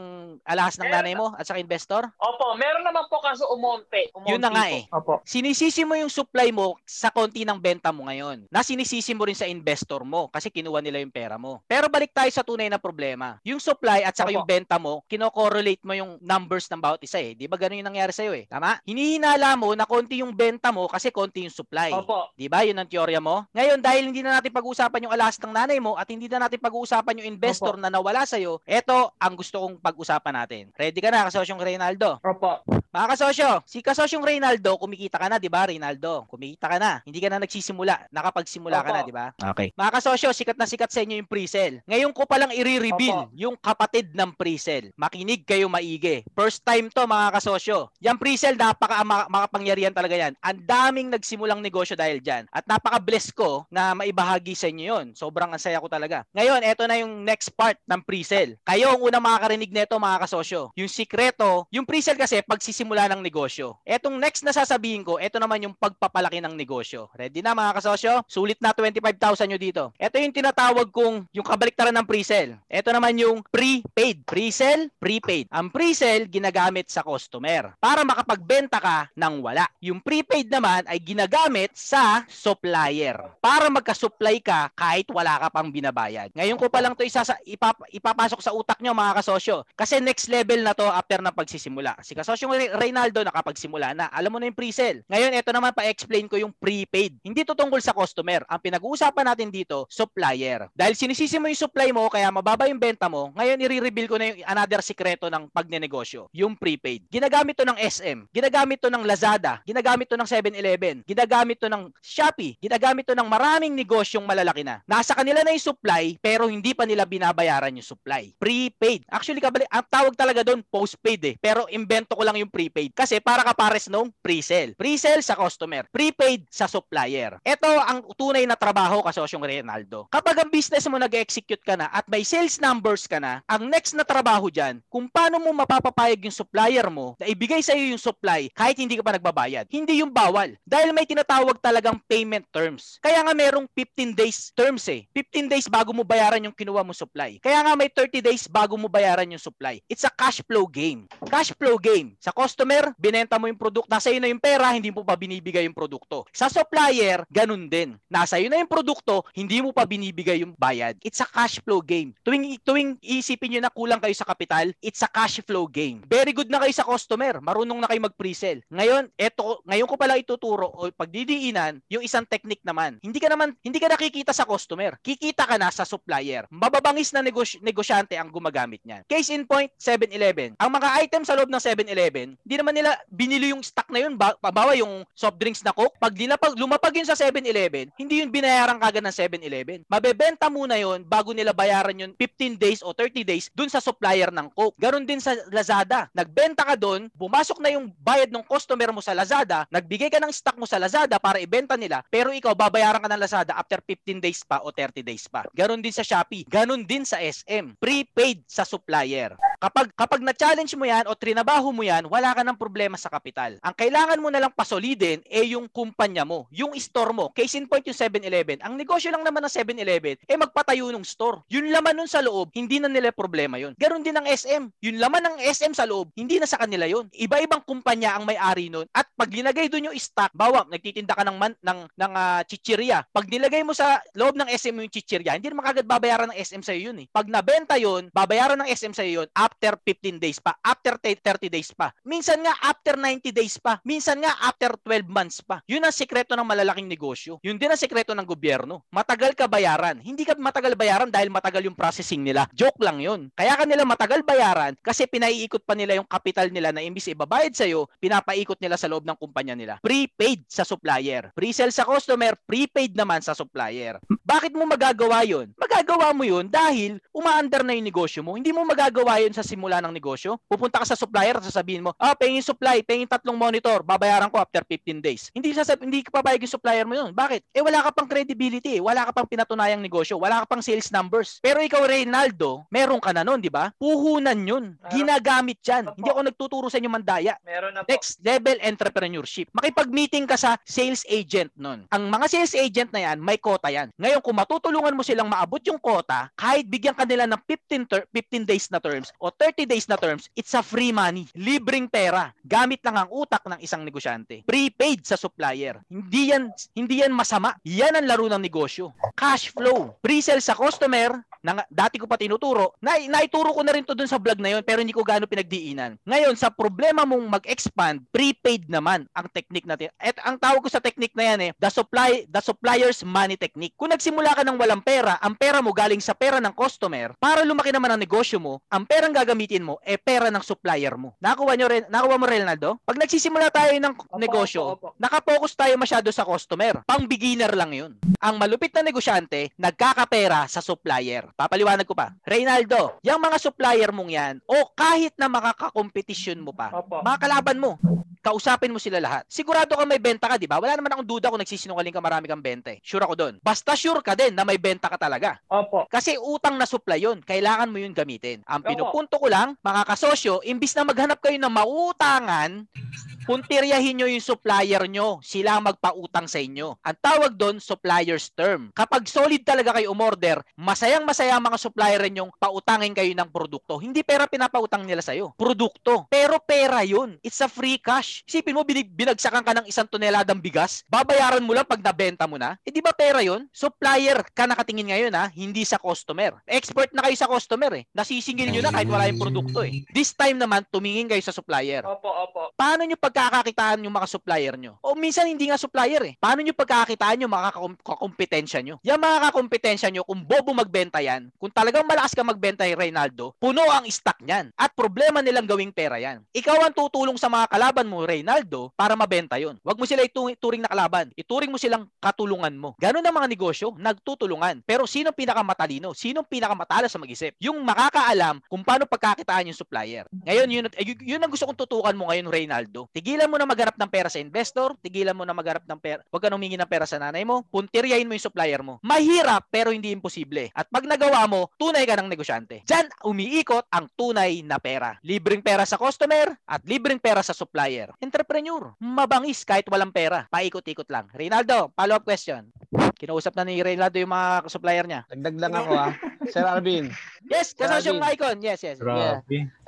alahas ng nanay mo at sa investor? Opo, meron naman po kaso umonte. umonte Yun na nga po. eh. Opo. Sinisisi mo yung supply mo sa konti ng benta mo ngayon. Na sinisisi mo rin sa investor mo kasi kinuha nila yung pera mo. Pero balik tayo sa tunay na problema. Yung supply at saka Opo. yung benta mo, kino-correlate mo yung numbers ng bawat isa eh. Di ba ganun yung nangyari sa'yo eh? Tama? Hinihinala mo na konti yung benta mo kasi konti yung supply. Opo. Di ba? Yun ang teorya mo. Ngayon, dahil hindi na natin pag-uusapan yung alas ng nanay mo at hindi na natin pag-uusapan yung investor Opo. na nawala sa'yo, eto ang gusto kong pag-usapan natin. Ready ka na, kasosyong Reynaldo? Opo. Mga kasosyo, si kasosyong Reynaldo, kumikita ka na, di ba, Reynaldo? Kumikita ka na. Hindi ka na nagsisimula. Nakapagsimula ka Opo. na, di ba? Okay. Mga kasosyo, sikat na sikat sa inyo yung pre-sale. Ngayon ko palang i-reveal Opo. yung kapatid ng pre-sale. Makinig kayo maigi. First time to, mga kasosyo. Yung pre-sale, napaka ma- makapangyarihan talaga yan. Ang daming nagsimulang negosyo dahil dyan. At napaka-bless ko na maibahagi sa inyo yun. Sobrang ang saya ko talaga. Ngayon, eto na yung next part ng pre-sale. Kayo ang unang makakarinig nito, mga kasosyo. Yung sikreto, yung pre-sale kasi pagsisimula ng negosyo. Etong next na sasabihin ko, eto naman yung pagpapalaki ng negosyo. Ready na mga kasosyo? Sulit na 25,000 nyo dito. Ito yung tinatawag kong yung kabaliktaran ng pre-sale. Ito naman yung prepaid. Pre-sale, prepaid. Ang pre-sale ginagamit sa customer para makapagbenta ka ng wala. Yung prepaid naman ay ginagamit sa supplier para magka-supply ka kahit wala ka pang binabayad. Ngayon ko pa lang to isasa, ipap, ipapasok sa utak nyo mga kasosyo. Kasi next level na to after ng pagsisimula. Si kasosyong Re- Reynaldo nakapagsimula na. Alam mo na yung pre-sale. Ngayon, ito naman pa-explain ko yung prepaid. Hindi to tungkol sa customer. Ang pinag-uusapan natin dito, supplier. Dahil sinisisi mo yung supply mo, kaya mababa yung benta mo, ngayon i-reveal ko na yung another sikreto ng pagnenegosyo, yung prepaid. Ginagamit to ng SM, ginagamit to ng Lazada, ginagamit to ng 7-Eleven, ginagamit to ng Shopee, ginagamit to ng maraming negosyong malalaki na. Nasa kanila na yung supply, pero hindi pa nila binabayaran yung supply. Prepaid. Actually, kabali, ang tawag talaga doon, postpaid eh. Pero invento ko lang yung prepaid. Kasi para ka pares nung pre-sale. Pre-sale sa customer. Prepaid sa supplier. Ito ang tunay na trabaho kasosyong Reynaldo. Kapag ang business mo nag-execute ka na at may sales numbers ka na, ang next na trabaho dyan, kung paano mo mapapapayag yung supplier mo na ibigay sa iyo yung supply kahit hindi ka pa nagbabayad. Hindi yung bawal. Dahil may tinatawag talagang payment terms. Kaya nga merong 15 days terms eh. 15 days bago mo bayaran yung kinuha mo supply. Kaya nga may 30 days bago mo bayaran yung supply. It's a cash flow game. Cash flow game. Sa customer, binenta mo yung produkto, nasa iyo na yung pera, hindi mo pa binibigay yung produkto. Sa supplier, ganun din. Nasa iyo na yung produkto, hindi mo pa binibigay yung bayad. It's a cash flow game. Tuwing tuwing isipin niyo na kulang kayo sa kapital, it's a cash flow game. Very good na kayo sa customer, marunong na kayo mag-pre-sell. Ngayon, eto ngayon ko pala ituturo o pagdidiinan yung isang technique naman. Hindi ka naman hindi ka nakikita sa customer. Kikita ka na sa supplier. Mababangis na negosy- negosyante ang gumagamit niyan. Case in point, 7-Eleven. Ang mga item sa loob ng 7-Eleven, hindi naman nila binili yung stock na yun. Ba- bawa yung soft drinks na Coke. Pag linapag, lumapag yun sa 7-Eleven, hindi yun binayaran kagad ng 7-Eleven. Mabebenta muna yun bago nila bayaran yun 15 days o 30 days dun sa supplier ng Coke. Ganon din sa Lazada. Nagbenta ka dun, bumasok na yung bayad ng customer mo sa Lazada, nagbigay ka ng stock mo sa Lazada para ibenta nila, pero ikaw babayaran ka ng Lazada after 15 days pa o 30 days pa. Ganon din sa Shopee. Ganon din sa SM. Prepaid sa supplier. Kapag kapag na-challenge mo 'yan o trinabaho mo 'yan, wala ka ng problema sa kapital. Ang kailangan mo na lang pasolidin eh yung kumpanya mo, yung store mo. Case in point yung 7-Eleven. Ang negosyo lang naman ng 7-Eleven eh magpatayo ng store. Yung laman nun sa loob, hindi na nila problema 'yun. Ganon din ng SM. Yung laman ng SM sa loob, hindi na sa kanila 'yun. Iba-ibang kumpanya ang may-ari nun at pag linagay doon yung stock, bawa nagtitinda ka ng man, ng ng uh, chichirya. Pag nilagay mo sa loob ng SM yung chichirya, hindi naman babayaran ng SM sa yun eh. Pag nabenta yun, babayaran ng SM sa yun after 15 days pa, after 30 days pa. Minsan nga after 90 days pa, minsan nga after 12 months pa. Yun ang sekreto ng malalaking negosyo. Yun din ang sekreto ng gobyerno. Matagal ka bayaran. Hindi ka matagal bayaran dahil matagal yung processing nila. Joke lang yun. Kaya kanila matagal bayaran kasi pinaiikot pa nila yung capital nila na imbis ibabayad sa iyo, pinapaikot nila sa loob ng kumpanya nila. Prepaid sa supplier. Pre-sell sa customer, prepaid naman sa supplier. Bakit mo magagawa yun? Magagawa mo yun dahil umaandar na yung negosyo mo. Hindi mo magagawa yun sa simula ng negosyo. Pupunta ka sa supplier at sasabihin mo, ah, pengin supply, pengin tatlong monitor, babayaran ko after 15 days. Hindi sasab hindi ka papayag yung supplier mo yun. Bakit? Eh wala ka pang credibility, eh. wala ka pang pinatunayang negosyo, wala ka pang sales numbers. Pero ikaw, Reynaldo, meron ka na nun, di ba? Puhunan yun. Ginagamit yan. Hindi ako nagtuturo sa inyo mandaya. Meron na po. Next level entrepreneurship. Makipag-meeting ka sa sales agent nun. Ang mga sales agent na yan, may quota yan. Ngayon, kung matutulungan mo silang maabot yung quota, kahit bigyan ka nila ng 15, ter- 15 days na terms o 30 days na terms, it's a free money. Libreng pera. Gamit lang ang utak ng isang negosyante. Prepaid sa supplier. Hindi yan, hindi yan masama. Yan ang laro ng negosyo. Cash flow. Pre-sell sa customer, na dati ko pa tinuturo, na, naituro ko na rin to dun sa vlog na yun, pero hindi ko gaano pinagdiinan. Ngayon, sa problema mong mag-expand, prepaid naman ang technique natin. At ang tawag ko sa technique na yan eh, the supply the supplier's money technique. Kung nagsimula ka ng walang pera, ang pera mo galing sa pera ng customer, para lumaki naman ang negosyo mo, ang perang gagamitin mo eh pera ng supplier mo. Nakuha nyo rin, nakuha mo Renaldo? Pag nagsisimula tayo ng negosyo, opo, opo. nakapokus tayo masyado sa customer. Pang beginner lang 'yun. Ang malupit na negosyante, nagkakapera sa supplier. Papaliwanag ko pa. Reynaldo, yung mga supplier mong 'yan o kahit na makakakompetisyon mo pa, Opo. mga kalaban mo, kausapin mo sila lahat. Sigurado ka may benta ka, di ba? Wala naman akong duda kung nagsisinungaling ka marami kang benta. eh. Sure ako doon. Basta sure ka din na may benta ka talaga. Opo. Kasi utang na supply yun. Kailangan mo yun gamitin. Ang Opo. pinupunto ko lang, mga kasosyo, imbis na maghanap kayo ng mautangan, puntiryahin nyo yung supplier nyo. Sila ang magpautang sa inyo. Ang tawag doon, supplier's term. Kapag solid talaga kayo umorder, masayang masaya ang mga supplier ninyong pautangin kayo ng produkto. Hindi pera pinapautang nila sa'yo. Produkto. Pero pera yun. It's a free cash. Isipin mo, binig, binagsakan ka ng isang toneladang bigas, babayaran mo lang pag nabenta mo na. Eh di ba pera yun? Supplier ka nakatingin ngayon ha, hindi sa customer. Expert na kayo sa customer eh. Nasisingil nyo na kahit wala yung produkto eh. This time naman, tumingin kayo sa supplier. Opo, opo. Paano nyo pagkakakitaan yung mga supplier nyo? O minsan hindi nga supplier eh. Paano nyo pagkakakitaan yung mga kakom- kakompetensya nyo? Yung mga kakompetensya nyo, kung bobo magbenta yan, kung talagang malakas ka magbenta yung Reynaldo, puno ang stock niyan. At problema nilang gawing pera yan. Ikaw ang tutulong sa mga kalaban mo, Reynaldo, para mabenta yon. Huwag mo sila itu- ituring na kalaban. Ituring mo silang katulungan mo. Ganun ang mga negosyo, nagtutulungan. Pero sino pinakamatalino? Sino pinakamatalas sa mag-isip? Yung makakaalam kung paano pagkakitaan yung supplier. Ngayon, yun, yun, ang gusto kong tutukan mo ngayon, Reynaldo. Tigilan mo na maghanap ng pera sa investor, tigilan mo na maghanap ng pera, huwag ka humingi ng pera sa nanay mo, puntiryahin mo yung supplier mo. Mahirap, pero hindi imposible. At pag nagawa mo, tunay ka ng negosyante. Diyan, umiikot ang tunay na pera. Libreng pera sa customer at libreng pera sa supplier. Entrepreneur, mabangis kahit walang pera. Paikot-ikot lang. Reynaldo, follow-up question. Kinausap na ni Reynaldo yung mga supplier niya. Dagdag lang ako ah. [laughs] Sir Arvin. Yes, kasosyong Grabe. icon. Yes, yes. Yeah.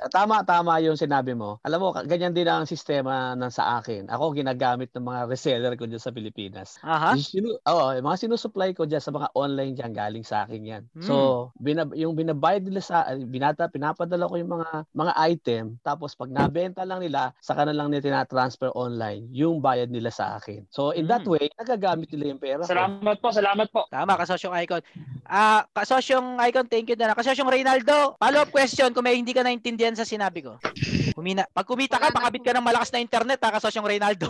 Tama, tama yung sinabi mo. Alam mo, ganyan din ang sistema ng sa akin. Ako, ginagamit ng mga reseller ko dyan sa Pilipinas. Aha. Sinu- Oo, yung mga sinusupply ko dyan sa mga online dyan, galing sa akin yan. Hmm. So, binab- yung binabayad nila sa, binata, pinapadala ko yung mga mga item, tapos pag nabenta lang nila, saka na lang nila tinatransfer online yung bayad nila sa akin. So, in that Hmm. way, nagagamit nila yung pera ko. Salamat po, salamat po. Tama, kasosyong icon. Ah, kasosyong icon, thank you na. Kasosyong Reynaldo, follow-up question kung may hindi ka naintindihan sa sinabi ko. Kumina. Pag kumita ka, pakabit ka ng malakas na internet, ha, kasosyong Reynaldo.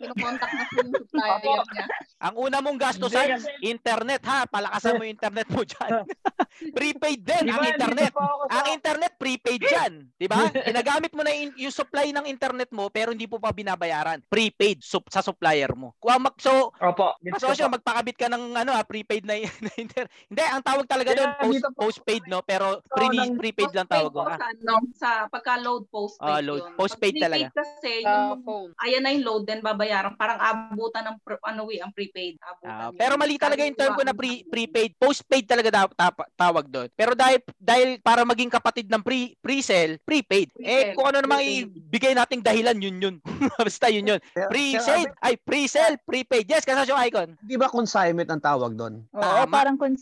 Kinokontak na po yung supplier niya. Ang una mong gastusan, internet ha. Palakasan mo yung internet mo dyan. [laughs] prepaid din Di ang internet. Ang internet prepaid dyan. Di ba? [laughs] Ginagamit mo na yung, supply ng internet mo pero hindi po pa binabayaran. Prepaid sup, sa supplier mo. Kung mag, so, Opo. Kasosyo, magpakabit ka ng ano, ah, prepaid na, [laughs] na internet. Hindi, ang tawag talaga Kaya doon, post, postpaid, no? Pero So, pre, ng prepaid lang postpaid tawag ko. Ah. Sa, ano, sa pagka-load postpaid Ah, load. yun. Postpaid Pag talaga. kasi, yung, phone. ayan na yung load, then babayaran. Parang abutan ng, pre- ano eh, ang prepaid. Abutan yun. pero mali talaga yung term ko na pre, prepaid. Postpaid talaga da, tap- tawag doon. Pero dahil dahil para maging kapatid ng pre, pre-sale, prepaid. Eh Pre-sale, kung ano namang ibigay nating dahilan, yun yun. [laughs] Basta yun yun. Pre-sale, ay pre-sale, prepaid. Yes, kasi yung icon. Di ba consignment ang tawag doon? Oo, parang consignment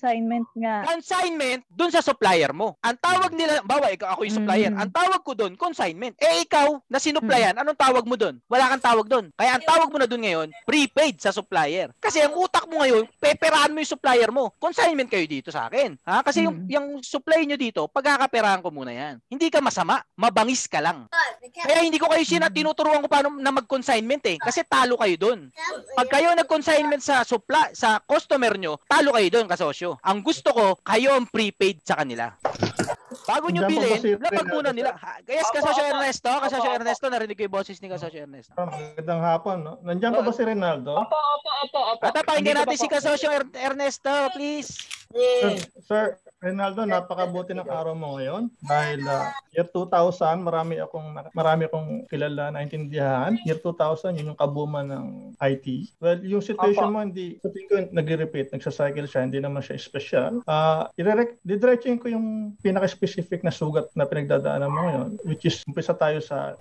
nga. Consignment dun sa supplier mo. Ang tawag nila, bawa ikaw ako yung supplier. Mm. Ang tawag ko dun, consignment. Eh ikaw na sinuplayan, anong tawag mo dun? Wala kang tawag dun. Kaya ang tawag mo na dun ngayon, prepaid sa supplier. Kasi ang utak mo ngayon, peperahan mo yung supplier mo. Consignment kayo dito sa akin. Ha? Kasi yung, yung supply nyo dito, pagkakaperahan ko muna yan. Hindi ka masama, mabangis ka lang. Kaya hindi ko kayo sina tinuturuan ko paano na mag-consignment eh. Kasi talo kayo dun. Pag kayo nag-consignment sa supply, sa customer nyo, talo kayo dun kasosyo. Ang gusto ko, kayo ang prepaid sa kanila. Bago nyo bilhin, lapag muna nila. Ha, Kaya kasosyo Ernesto, kasosyo Ernesto, narinig ko yung boses ni kasosyo Ernesto. Magandang hapon, no? Nandiyan pa ba si Rinaldo? Opo, opo, opo, opo. At pakinggan natin si kasosyo Er- Ernesto, please. Sir, Sir Rinaldo, napakabuti ng araw mo ngayon dahil uh, year 2000, marami akong marami akong kilala na intindihan. Year 2000, yun yung kabuman ng IT. Well, yung situation Opo. mo hindi sa tingin ko nagre-repeat, nagsa-cycle siya, hindi naman siya special. Uh, didiretsuhin ko yung pinaka-specific na sugat na pinagdadaanan mo ngayon, which is umpisa tayo sa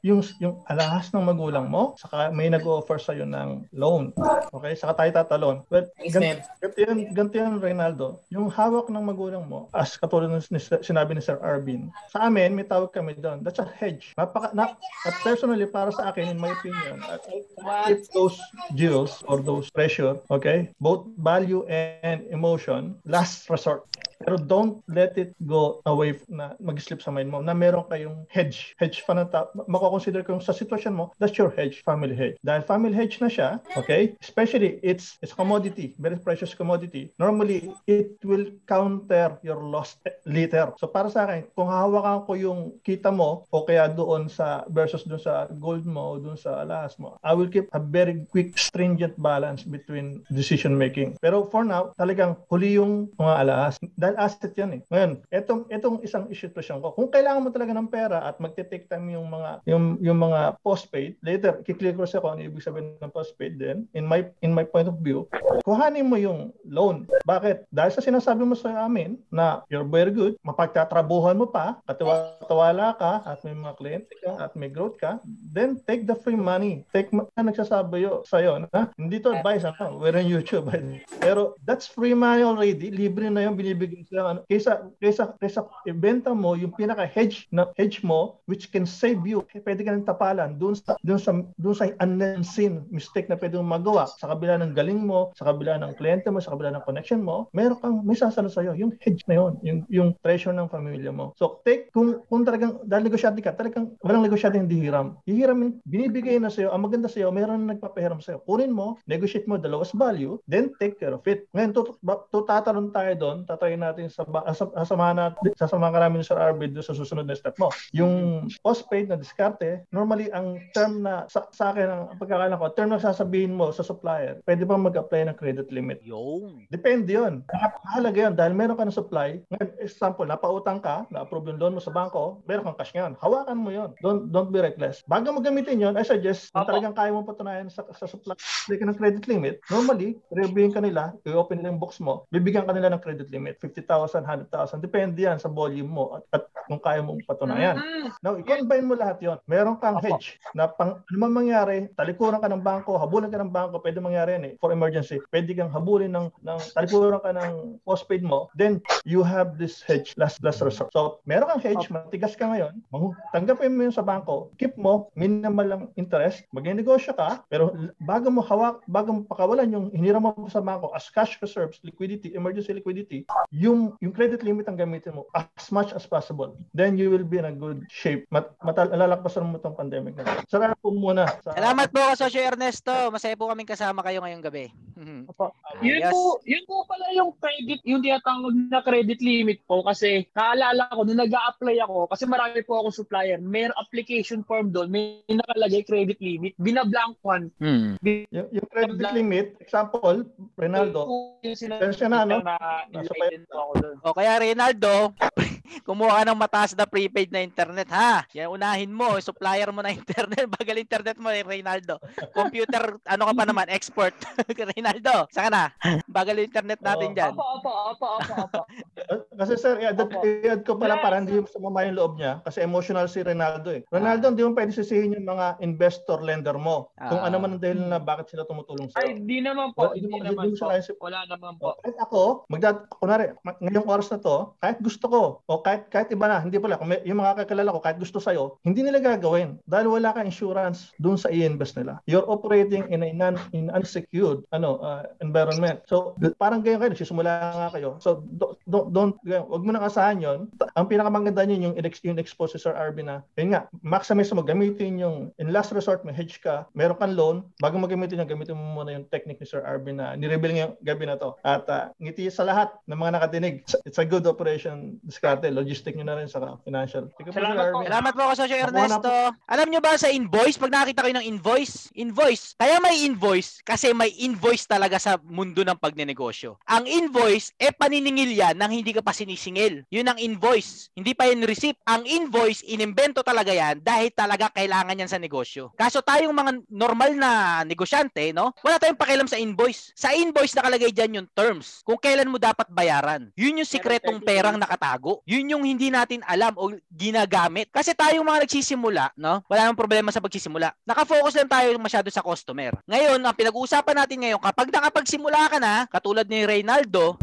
yung yung alahas ng magulang mo, saka may nag-offer sa ng loan. Okay, saka tayo tatalon. Well, gan- ganito yan, ganito yan, Reynaldo. Yung hawak ng magulang mo, as katulad ng sin- sinabi ni Sir Arvin, sa amin, may tawag kami doon. That's a hedge. Napaka, na, at personally, para sa akin, in my opinion, I, I keep those jewels or those pressure, okay, both value and emotion, last resort. Pero don't let it go away na mag-slip sa mind mo na meron kayong hedge. Hedge pa na ta- mako-consider ko sa sitwasyon mo, that's your hedge, family hedge. Dahil family hedge na siya, okay? Especially it's it's commodity, very precious commodity. Normally, it will counter your loss later. So para sa akin, kung hahawakan ko yung kita mo o kaya doon sa versus doon sa gold mo o doon sa alahas mo, I will keep a very quick stringent balance between decision making. Pero for now, talagang huli yung mga alahas. Dahil asset yan eh. Ngayon, etong, etong isang situation ko, kung kailangan mo talaga ng pera at magte-take time yung mga yung, yung mga postpaid, later, kiklik ko sa kung ano ibig sabihin ng postpaid din, in my in my point of view, kuhanin mo yung loan. Bakit? Dahil sa sinasabi mo sa amin na you're very good, mapagtatrabuhan mo pa, katiwala ka, at may mga kliyente ka, at may growth ka, then take the free money. Take na nagsasabi yo sa'yo na hindi to advice ano, we're on YouTube. Pero that's free money already, libre na yung binibigay sa ano. Kaysa, kaysa, kaysa ibenta mo yung pinaka-hedge na hedge mo, which can save you, eh, pwede ka nang tapalan dun sa, dun sa, dun sa unseen mistake na pwede mong magawa sa kabila ng galing mo, sa kabila ng kliyente mo, sa kabila ng connection mo, meron kang may sasalo sa'yo, yung hedge na yun, yung, yung treasure ng pamilya mo. So, take, kung, kung talagang, dahil negosyante ka, talagang walang negosyante hindi hiram. Hihiram, yung binibigay na sa'yo, ang maganda sa'yo, meron na nagpapahiram sa'yo. Kunin mo, negotiate mo the lowest value, then take care of it. Ngayon, ba- tutatalon tayo doon, tatayin natin sa, sa, sasamahan natin, sasamahan ka namin Sir Arvid sa susunod na step mo. Yung postpaid na diskarte, normally ang term na sa, sa akin ang pagkakalam ko, term na sasabihin mo sa supplier, pwede bang mag-apply ng credit limit? Yung. Depende yun. Mahalaga yun dahil meron ka ng supply. Ngayon, example, napautang ka, na-approve yung loan mo sa bangko, meron kang cash ngayon. Hawakan mo yun. Don't don't be reckless. Bago mo gamitin yun, I suggest, kung talagang kaya mo patunayan sa, sa supply ka ng credit limit, normally, reviewin ka nila, i-open nila yung box mo, bibigyan ka nila ng credit limit, 50,000, 100,000. Depende yan sa volume mo at, at kung kaya mong patunayan. Mm. Now, i-combine mo lahat yon. Meron kang hedge na pang ano man mangyari, talikuran ka ng bangko, habulin ka ng bangko, pwede mangyari yan eh, for emergency. Pwede kang habulin ng, ng talikuran ka ng postpaid mo, then you have this hedge last last resort. So, meron kang hedge, matigas ka ngayon, tanggapin mo yun sa bangko, keep mo, minimal lang interest, magnegosyo ka, pero bago mo hawak, bago mo pakawalan yung hiniram mo sa bangko as cash reserves, liquidity, emergency liquidity, yung yung credit limit ang gamitin mo as much as possible. Then you will be in a good shape. Mat matal lalakpasan mo itong pandemic na. Sarap po muna. Sa, Salamat po, Kasosyo Ernesto. Masaya po kaming kasama kayo ngayong gabi. [laughs] Mhm. Yun po, yun po pala yung credit, yung tinatawag na credit limit po kasi naalala ko nung nag apply ako kasi marami po akong supplier, may application form doon, may nakalagay credit limit, binablankuan. Hmm. yung, yung credit limit, example, Ronaldo, Pensya na? Nasa ako doon. O kaya Reynaldo, [laughs] kumuha ka ng mataas na prepaid na internet ha. Yan unahin mo, supplier mo na internet, [laughs] bagal internet mo eh, Reynaldo. Computer, ano ka pa naman, export. [laughs] Reynaldo, saka na. Bagal internet natin dyan. Opo, opo, opo, opo, opo. Kasi sir, i-add, i-add ko pala para hindi sumama yung loob niya kasi emotional si Ronaldo eh. Ronaldo, hindi mo pwede sisihin yung mga investor lender mo kung Ah. ano man ang dahilan na bakit sila tumutulong sa'yo. Ay, di naman po, hindi mo- naman po. Wala naman po. Kahit ako, magdad, kunwari, ngayong oras na to, kahit gusto ko, o kahit, kahit iba na, hindi pala, kung may, yung mga kakilala ko, kahit gusto sa'yo, hindi nila gagawin dahil wala kang insurance dun sa i-invest nila. You're operating in a non, in unsecured ano, uh, environment. So, parang ganyan kayo, nagsisimula nga kayo. So, don't, don't, don't wag mo nang asahan. Ta- Ang pinakamaganda niyo yung, yung expose si Sir Arvin na, yun nga, maximize mo, gamitin yung, in last resort, may hedge ka, meron kang loan, bago mo gamitin gamitin mo muna yung technique ni Sir Arvin na nireveal ngayong gabi na to. At ah, ngiti sa lahat ng mga nakatinig, it's a good operation, diskarte, logistic nyo na rin sa financial. Sige po, Sir Arvin. Salamat po Kasosyo Ernesto. Alam nyo ba sa invoice, pag nakita kayo ng invoice, invoice, kaya may invoice kasi may invoice talaga sa mundo ng pagnenegosyo. Ang invoice, eh paniningil yan nang hindi ka pa sinisingil. Yun ang invoice. Hindi pa yun receipt. Ang invoice, inimbento talaga yan dahil talaga kailangan yan sa negosyo. Kaso tayong mga normal na negosyante, no? Wala tayong pakialam sa invoice. Sa invoice nakalagay dyan yung terms. Kung kailan mo dapat bayaran. Yun yung sikretong perang nakatago. Yun yung hindi natin alam o ginagamit. Kasi tayong mga nagsisimula, no? Wala nang problema sa pagsisimula. Nakafocus lang tayo masyado sa customer. Ngayon, ang pinag-uusapan natin ngayon, kapag nakapagsimula ka na, katulad ni Reynaldo,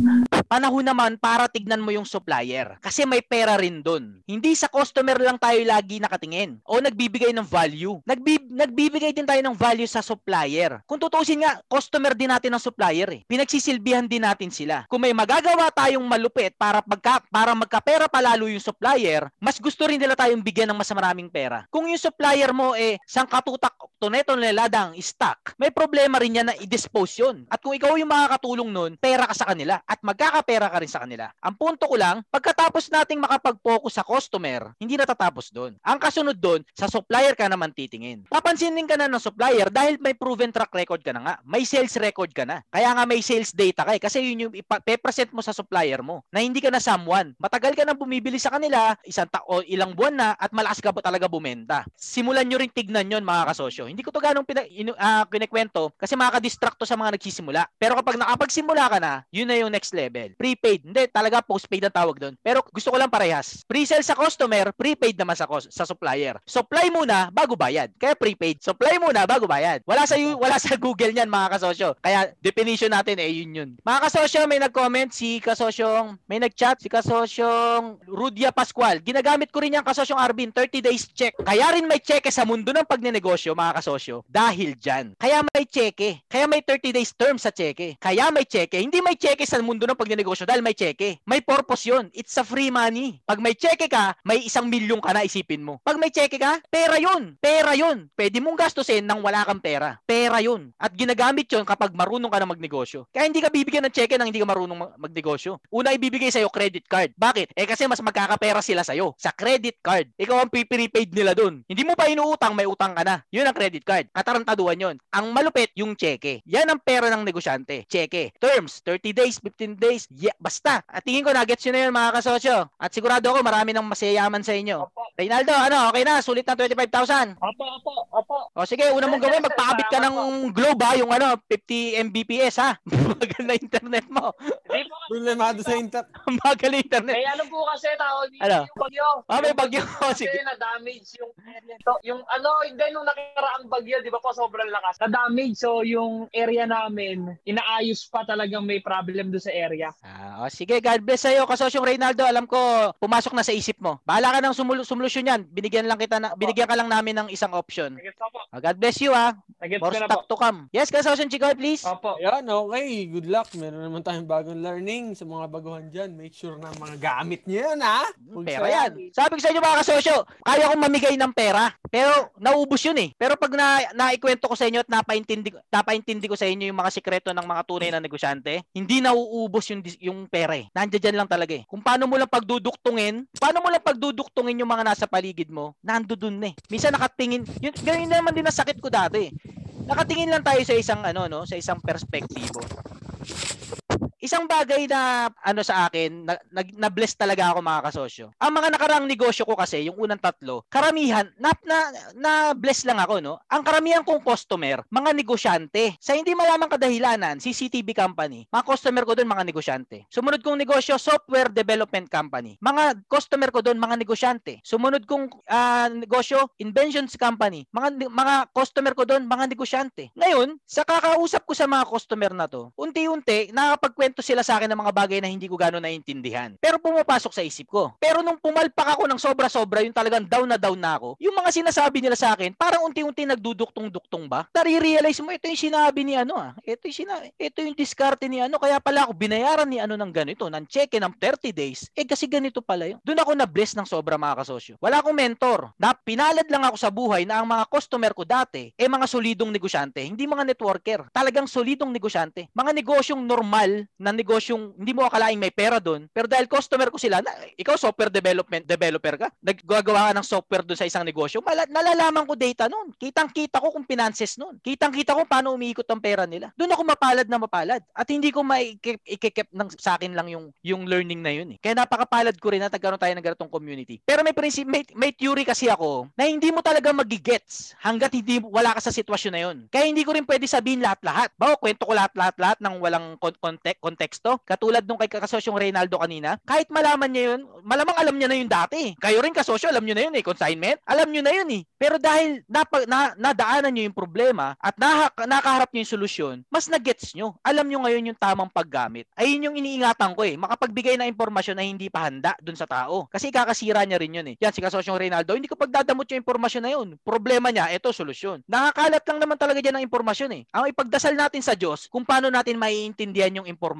panahon naman para tignan mo yung supplier. Kasi may pera rin dun. Hindi sa customer lang tayo lagi nakatingin o nagbibigay ng value. Nagbi- nagbibigay din tayo ng value sa supplier. Kung tutuusin nga, customer din natin ng supplier eh. Pinagsisilbihan din natin sila. Kung may magagawa tayong malupit para pagka, para magkapera palalo yung supplier, mas gusto rin nila tayong bigyan ng mas maraming pera. Kung yung supplier mo eh sang katutak tuneto niladang stock, may problema rin yan na i-dispose yun. At kung ikaw yung makakatulong nun, pera ka sa kanila at magkakapera ka rin sa kanila. Ang punto ko lang, pagkatapos nating makapag-focus sa customer, hindi natatapos doon. Ang kasunod doon, sa supplier ka naman titingin. Papansinin ka na ng supplier dahil may proven track record ka na nga. May sales record ka na. Kaya nga may sales data ka eh. Kasi yun yung ipa-present mo sa supplier mo na hindi ka na someone. Matagal ka na bumibili sa kanila, isang ta- o ilang buwan na at malakas ka ba talaga bumenta. Simulan nyo rin tignan yon mga kasosyo. Hindi ko to ganong pina, inu, ah, kinikwento kasi makaka-distract to sa mga nagsisimula. Pero kapag nakapagsimula ka na, yun na yung next level. Prepaid. Hindi, talaga postpaid ang tawag doon. Pero gusto ko lang parehas. Pre-sell sa customer, prepaid naman sa, cus- sa supplier. Supply muna bago bayad. Kaya prepaid. Supply muna bago bayad. Wala sa wala sa Google niyan mga kasosyo. Kaya definition natin eh yun yun. Mga kasosyo, may nag-comment si kasosyong, may nag-chat si kasosyong Rudia Pascual. Ginagamit ko rin yan kasosyong Arvin, 30 days check. Kaya rin may check sa mundo ng pagnenegosyo mga kasosyo dahil dyan. Kaya may cheque. Kaya may 30 days term sa cheque. Kaya may cheque. Hindi may cheque sa mundo ng pagnenegosyo dahil may cheque. May purpose yun. It's a free money. Pag may cheque ka, may isang milyon ka na isipin mo. Pag may cheque ka, pera yun. Pera yun. Pwede mong gastusin nang wala kang pera. Pera yun. At ginagamit yun kapag marunong ka na magnegosyo. Kaya hindi ka bibigyan ng cheque nang hindi ka marunong mag- magnegosyo. Una ibibigay sa'yo credit card. Bakit? Eh Eh kasi mas magkakapera sila sa'yo sa credit card. Ikaw ang prepaid nila dun. Hindi mo pa inuutang, may utang ka na. Yun ang credit card. Katarantaduhan yun. Ang malupit, yung cheque. Yan ang pera ng negosyante. Cheque. Terms, 30 days, 15 days. Yeah, basta. At tingin ko, nagets nyo na yun mga kasosyo. At sigurado ako, marami nang masayaman sa inyo. Reynaldo, ano, okay na? Sulit na 25,000. Opo, opo, opo. O sige, una mong gawin, magpakabit ka ng globe ha, yung ano, 50 Mbps ha. [laughs] Bagal na internet mo. Hindi po Problemado sa [laughs] internet. Bagal na internet. May ano po kasi tawag dito Ano? yung bagyo. Ah, may Yung bagyo. [laughs] Kasi Sige. na-damage yung area to. Yung ano, hindi nung nakaraang bagyo, di ba po sobrang lakas. Na-damage, so yung area namin, inaayos pa talagang may problem do sa area. Ah, o sige, God bless sa'yo. Kasosyong Reynaldo, alam ko, pumasok na sa isip mo. Bahala ka ng sumul- solusyon yan. Binigyan lang kita na, binigyan ka lang namin ng isang option. Ah, God bless you ha. Nagets More ko na stock po. to come. Yes, Kasosyong Chikoy, please. Opo. Yan, okay. Good luck. Meron naman tayong bagong learning sa mga baguhan dyan. Make sure na mga gamit nyo yan, ha? Huwag Pera sayang. yan. Sabi ko sa inyo mga kasosyo, kaya kong mamigay ng pera. Pero naubos yun eh. Pero pag na, naikwento ko sa inyo at napaintindi, napaintindi ko sa inyo yung mga sikreto ng mga tunay na negosyante, hindi nauubos yung, yung pera eh. Nandiyan dyan lang talaga eh. Kung paano mo lang pagduduktungin, paano mo lang pagduduktungin yung mga nasa paligid mo, nando dun eh. Minsan nakatingin, yun, ganyan naman din ang sakit ko dati eh. Nakatingin lang tayo sa isang ano no, sa isang perspektibo isang bagay na ano sa akin, na, na, na-bless talaga ako mga kasosyo. Ang mga nakarang negosyo ko kasi, yung unang tatlo, karamihan, na, na, na bless lang ako, no? Ang karamihan kong customer, mga negosyante. Sa hindi malamang kadahilanan, CCTV company, mga customer ko doon, mga negosyante. Sumunod kong negosyo, software development company. Mga customer ko doon, mga negosyante. Sumunod kong ah, negosyo, inventions company. Mga, mga customer ko doon, mga negosyante. Ngayon, sa kakausap ko sa mga customer na to, unti-unti, nakakapagkwento sila sa akin ng mga bagay na hindi ko gano'n naiintindihan. Pero pumapasok sa isip ko. Pero nung pumalpak ako ng sobra-sobra, yung talagang down na down na ako, yung mga sinasabi nila sa akin, parang unti-unti nagduduktong-duktong ba? Nare-realize mo, ito yung sinabi ni ano ah. Ito yung, sina- ito yung diskarte ni ano. Kaya pala ako binayaran ni ano ng ganito, ng cheque ng 30 days. Eh kasi ganito pala yun. Doon ako na-bless ng sobra mga kasosyo. Wala akong mentor. Na pinalad lang ako sa buhay na ang mga customer ko dati, eh mga solidong negosyante, hindi mga networker. Talagang solidong negosyante. Mga negosyong normal na negosyong hindi mo akalaing may pera doon, pero dahil customer ko sila, na, ikaw software development developer ka, naggagawa ka ng software doon sa isang negosyo, mala, nalalaman ko data noon. Kitang-kita ko kung finances noon. Kitang-kita ko paano umiikot ang pera nila. Doon ako mapalad na mapalad. At hindi ko maikikip ng sa akin lang yung yung learning na yun eh. Kaya napakapalad ko rin na nagkaroon tayo ng ganitong community. Pero may prinsip may, may theory kasi ako na hindi mo talaga magigets hanggat hindi wala ka sa sitwasyon na yun. Kaya hindi ko rin pwede sabihin lahat-lahat. Bawa kwento ko lahat-lahat lahat ng walang kontek konteksto. Katulad nung kay kasosyong Reynaldo kanina, kahit malaman niya yun, malamang alam niya na yun dati. Kayo rin kasosyo, alam niyo na yun eh, consignment. Alam niyo na yun eh. Pero dahil napa, na, nadaanan niyo yung problema at naha, nakaharap niyo yung solusyon, mas na-gets niyo. Alam niyo ngayon yung tamang paggamit. Ayun yung iniingatan ko eh, makapagbigay ng impormasyon na hindi pa handa dun sa tao. Kasi kakasira niya rin yun eh. Yan, si kasosyong Reynaldo, hindi ko pagdadamot yung impormasyon na yun. Problema niya, ito solusyon. Nakakalat lang naman talaga dyan ng impormasyon eh. Ang ipagdasal natin sa Diyos kung paano natin maiintindihan yung impormasyon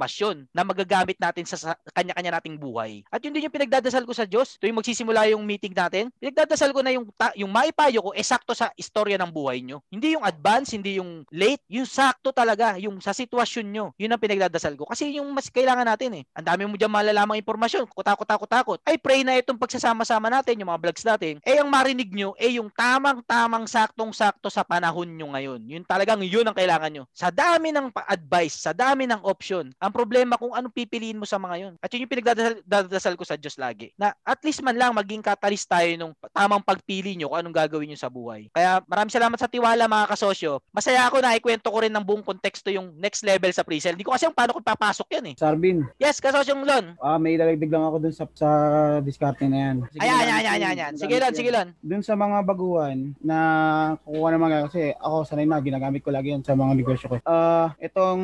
na magagamit natin sa, kanya-kanya nating buhay. At yun din yung pinagdadasal ko sa Diyos. Tuwing magsisimula yung meeting natin, pinagdadasal ko na yung, ta- yung maipayo ko, esakto sa istorya ng buhay nyo. Hindi yung advance, hindi yung late, yung sakto talaga, yung sa sitwasyon nyo. Yun ang pinagdadasal ko. Kasi yung mas kailangan natin eh. Ang dami mo dyan malalamang impormasyon, kutakot, takot, takot. Ay pray na itong pagsasama-sama natin, yung mga vlogs natin, eh ang marinig nyo, eh yung tamang-tamang saktong-sakto sa panahon nyo ngayon. Yun talagang yun ang kailangan nyo. Sa dami ng advice, sa dami ng option, ang problema kung anong pipiliin mo sa mga yun. At yun yung pinagdadasal ko sa Diyos lagi. Na at least man lang maging catalyst tayo nung tamang pagpili nyo kung anong gagawin nyo sa buhay. Kaya maraming salamat sa tiwala mga kasosyo. Masaya ako na ikwento ko rin ng buong konteksto yung next level sa pre-sale. Hindi ko kasi yung paano ko papasok yan eh. Sarbin, Yes, kasosyong Lon. ah may idadagdag lang ako dun sa, sa diskarte na yan. Sige Ayan, lang, ayan, ayan, ayan, ayan. Sige Lon, sige Lon. Dun sa mga baguhan na kukuha naman kasi ako sanay na ginagamit ko lagi yan sa mga negosyo ko. Ah, itong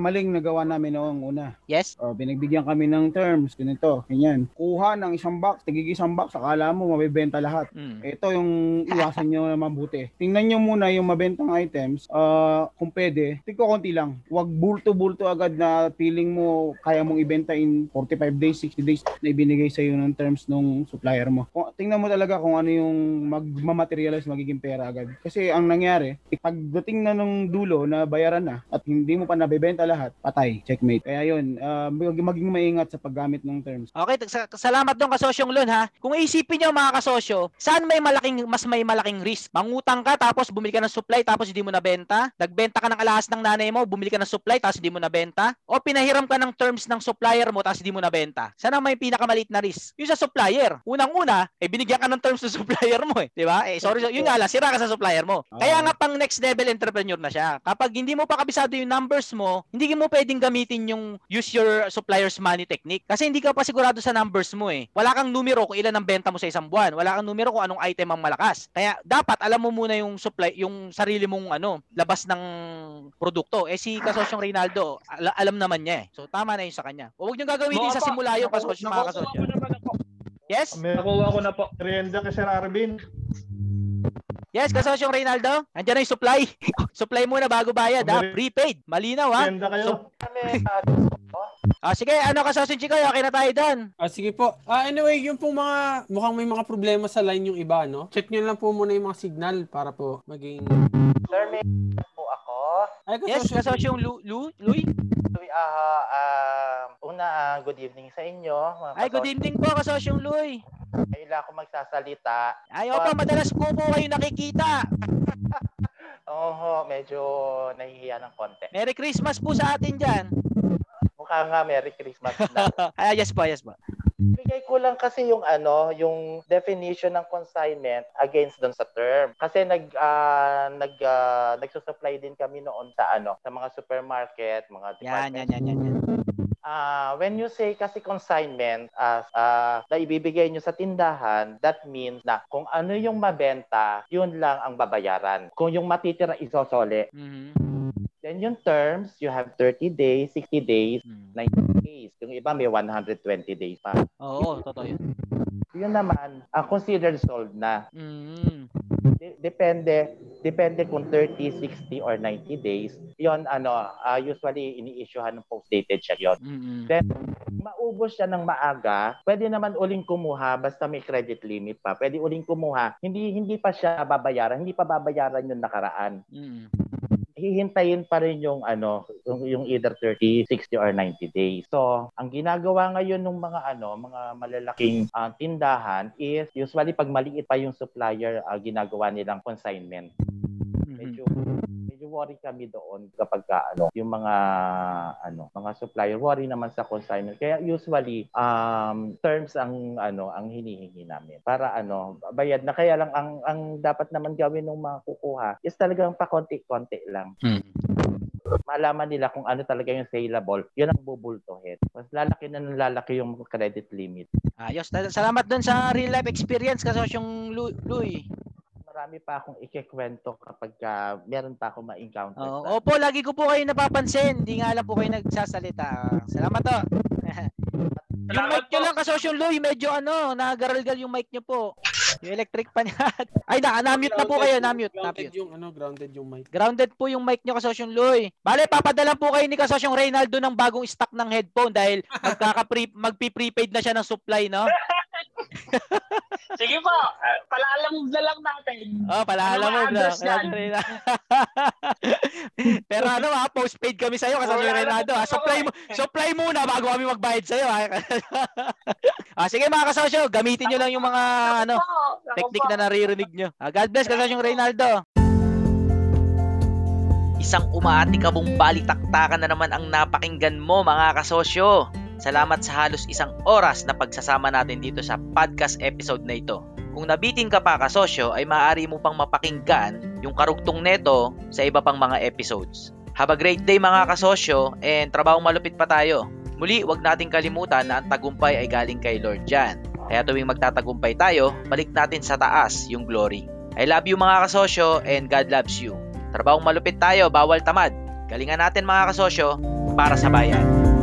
maling nagawa namin noong una. Yes. Oh, binagbigyan kami ng terms ganito, ganyan. Kuha ng isang box, tigig isang box, akala mo mabebenta lahat. Mm. Ito yung iwasan nyo na mabuti. Tingnan nyo muna yung mabentang items, ah, kung pwede, tigko konti lang. Huwag bulto-bulto agad na feeling mo kaya mong ibenta in 45 days, 60 days na ibinigay sa iyo ng terms nung supplier mo. Kung, tingnan mo talaga kung ano yung magmamaterialize magiging pera agad. Kasi ang nangyari, pagdating na nung dulo na bayaran na at hindi mo pa nabebenta lahat, patay, checkmate. Kaya yun, uh, maging maingat sa paggamit ng terms. Okay, sa- salamat doon kasosyong Lon ha. Kung isipin niyo mga kasosyo, saan may malaking mas may malaking risk? Mangutang ka tapos bumili ka ng supply tapos hindi mo nabenta? Nagbenta ka ng alahas ng nanay mo, bumili ka ng supply tapos hindi mo nabenta? O pinahiram ka ng terms ng supplier mo tapos hindi mo nabenta? Saan ang may pinakamaliit na risk? Yung sa supplier. Unang-una, eh binigyan ka ng terms ng [laughs] supplier mo eh, di ba? Eh sorry, yun nga lang, sira ka sa supplier mo. Kaya nga pang next level entrepreneur na siya. Kapag hindi mo pa kabisado yung numbers mo, hindi mo pwedeng gamitin yung use your supplier's money technique. Kasi hindi ka pa sigurado sa numbers mo eh. Wala kang numero kung ilan ang benta mo sa isang buwan. Wala kang numero kung anong item ang malakas. Kaya dapat alam mo muna yung supply, yung sarili mong ano, labas ng produkto. Eh si kasosyong Reynaldo, al- alam naman niya eh. So tama na yun sa kanya. Huwag niyo gagawin din sa simula yung kasosyo, mga kasosyo. ako. Yes? Nakuha ko na po. Merienda kay Sir Arvin. Yes, kasosyong Reynaldo. Andiyan na yung supply. [laughs] supply muna bago bayad ha. Prepaid. Malinaw ha. Merienda kayo. So- Ah, sige, ano kasosyong Chikoy? Okay na tayo doon. Ah, sige po. Ah, anyway, yung pong mga, mukhang may mga problema sa line yung iba, no? Check nyo lang po muna yung mga signal para po maging... Sir, may po ako. Ay, Yes, kasosyong Lu, Lu, Luy? Luy, ah, ah, una, ah, good evening sa inyo. mga Ay, good kasosyo. evening po, kasosyong Luy. Ngayon lang ako magsasalita. Ay, opo, madalas po po kayo nakikita. [laughs] Oo, medyo nahihiya ng konti. Merry Christmas po sa atin dyan. Mukha nga Merry Christmas na. Ay, [laughs] yes po, yes po. Bigay ko lang kasi yung ano, yung definition ng consignment against doon sa term. Kasi nag ah, nag uh, nagsusupply din kami noon sa ano, sa mga supermarket, mga Yan, department yan, yan, yan. yan. Ah, when you say kasi consignment as ah, na ibibigay nyo sa tindahan, that means na kung ano yung mabenta, yun lang ang babayaran. Kung yung matitira isosole. Then yung terms, you have 30 days, 60 days, 90 days. Yung iba may 120 days pa. Oo, totoo yun. Yun naman, ang considered sold na. Mm. De- depende depende kung 30, 60 or 90 days. Yon ano, ah, usually ini-issuehan ng post-dated siya yon. Then maubos siya ng maaga, pwede naman uling kumuha basta may credit limit pa. Pwede uling kumuha. Hindi hindi pa siya babayaran, hindi pa babayaran yung nakaraan. Mm. Hihintayin pa rin yung ano, yung, yung either 30, 60 or 90 days. So, ang ginagawa ngayon ng mga ano, mga malalaking ah, tindahan is usually pag maliit pa yung supplier, ah, ginagawa nilang consignment. Worry kami doon kapag ka, ano, yung mga ano, mga supplier worry naman sa consignment. Kaya usually um terms ang ano, ang hinihingi namin para ano, bayad na kaya lang ang ang dapat naman gawin ng mga kukuha is talagang pa konti-konti lang. Malaman nila kung ano talaga yung saleable, yun ang bubultuhin. Mas lalaki na ng lalaki yung credit limit. Ayos. Salamat doon sa real life experience kasosyong Lu- Luy. Marami pa akong ikikwento kapag ka meron pa akong ma-encounter. Oo, sa- opo, lagi ko po kayo napapansin. Hindi nga lang po kayo nagsasalita. Salamat to. [laughs] yung mic nyo lang kasosyong Luy, medyo ano, nagagalgal yung mic nyo po. Yung electric pa niya. [laughs] Ay, na, na-mute na po kayo, na-mute. Grounded na-mute. yung, ano, grounded yung mic. Grounded po yung mic nyo kasosyong Luy. Bale, papadala po kayo ni kasosyong Reynaldo ng bagong stock ng headphone dahil [laughs] magkaka-pre magpi-prepaid na siya ng supply, no? [laughs] Sige po, uh, palalam na lang natin. Oh, palaala Ano na. [laughs] Pero ano ha, postpaid kami sa'yo kasi Wala Reynaldo. na Ha? Supply mo, supply muna bago kami magbayad sa'yo. Ha? [laughs] ah, sige mga kasosyo, gamitin nyo lang yung mga ano, technique na naririnig nyo. Ah, God bless kasosyong Reynaldo. Isang umaatikabong balitaktakan na naman ang napakinggan mo mga kasosyo. Salamat sa halos isang oras na pagsasama natin dito sa podcast episode na ito. Kung nabitin ka pa kasosyo ay maaari mo pang mapakinggan yung karugtong neto sa iba pang mga episodes. Have a great day mga kasosyo and trabahong malupit pa tayo. Muli, wag nating kalimutan na ang tagumpay ay galing kay Lord Jan. Kaya tuwing magtatagumpay tayo, balik natin sa taas yung glory. I love you mga kasosyo and God loves you. Trabahong malupit tayo, bawal tamad. Galingan natin mga kasosyo para sa bayan.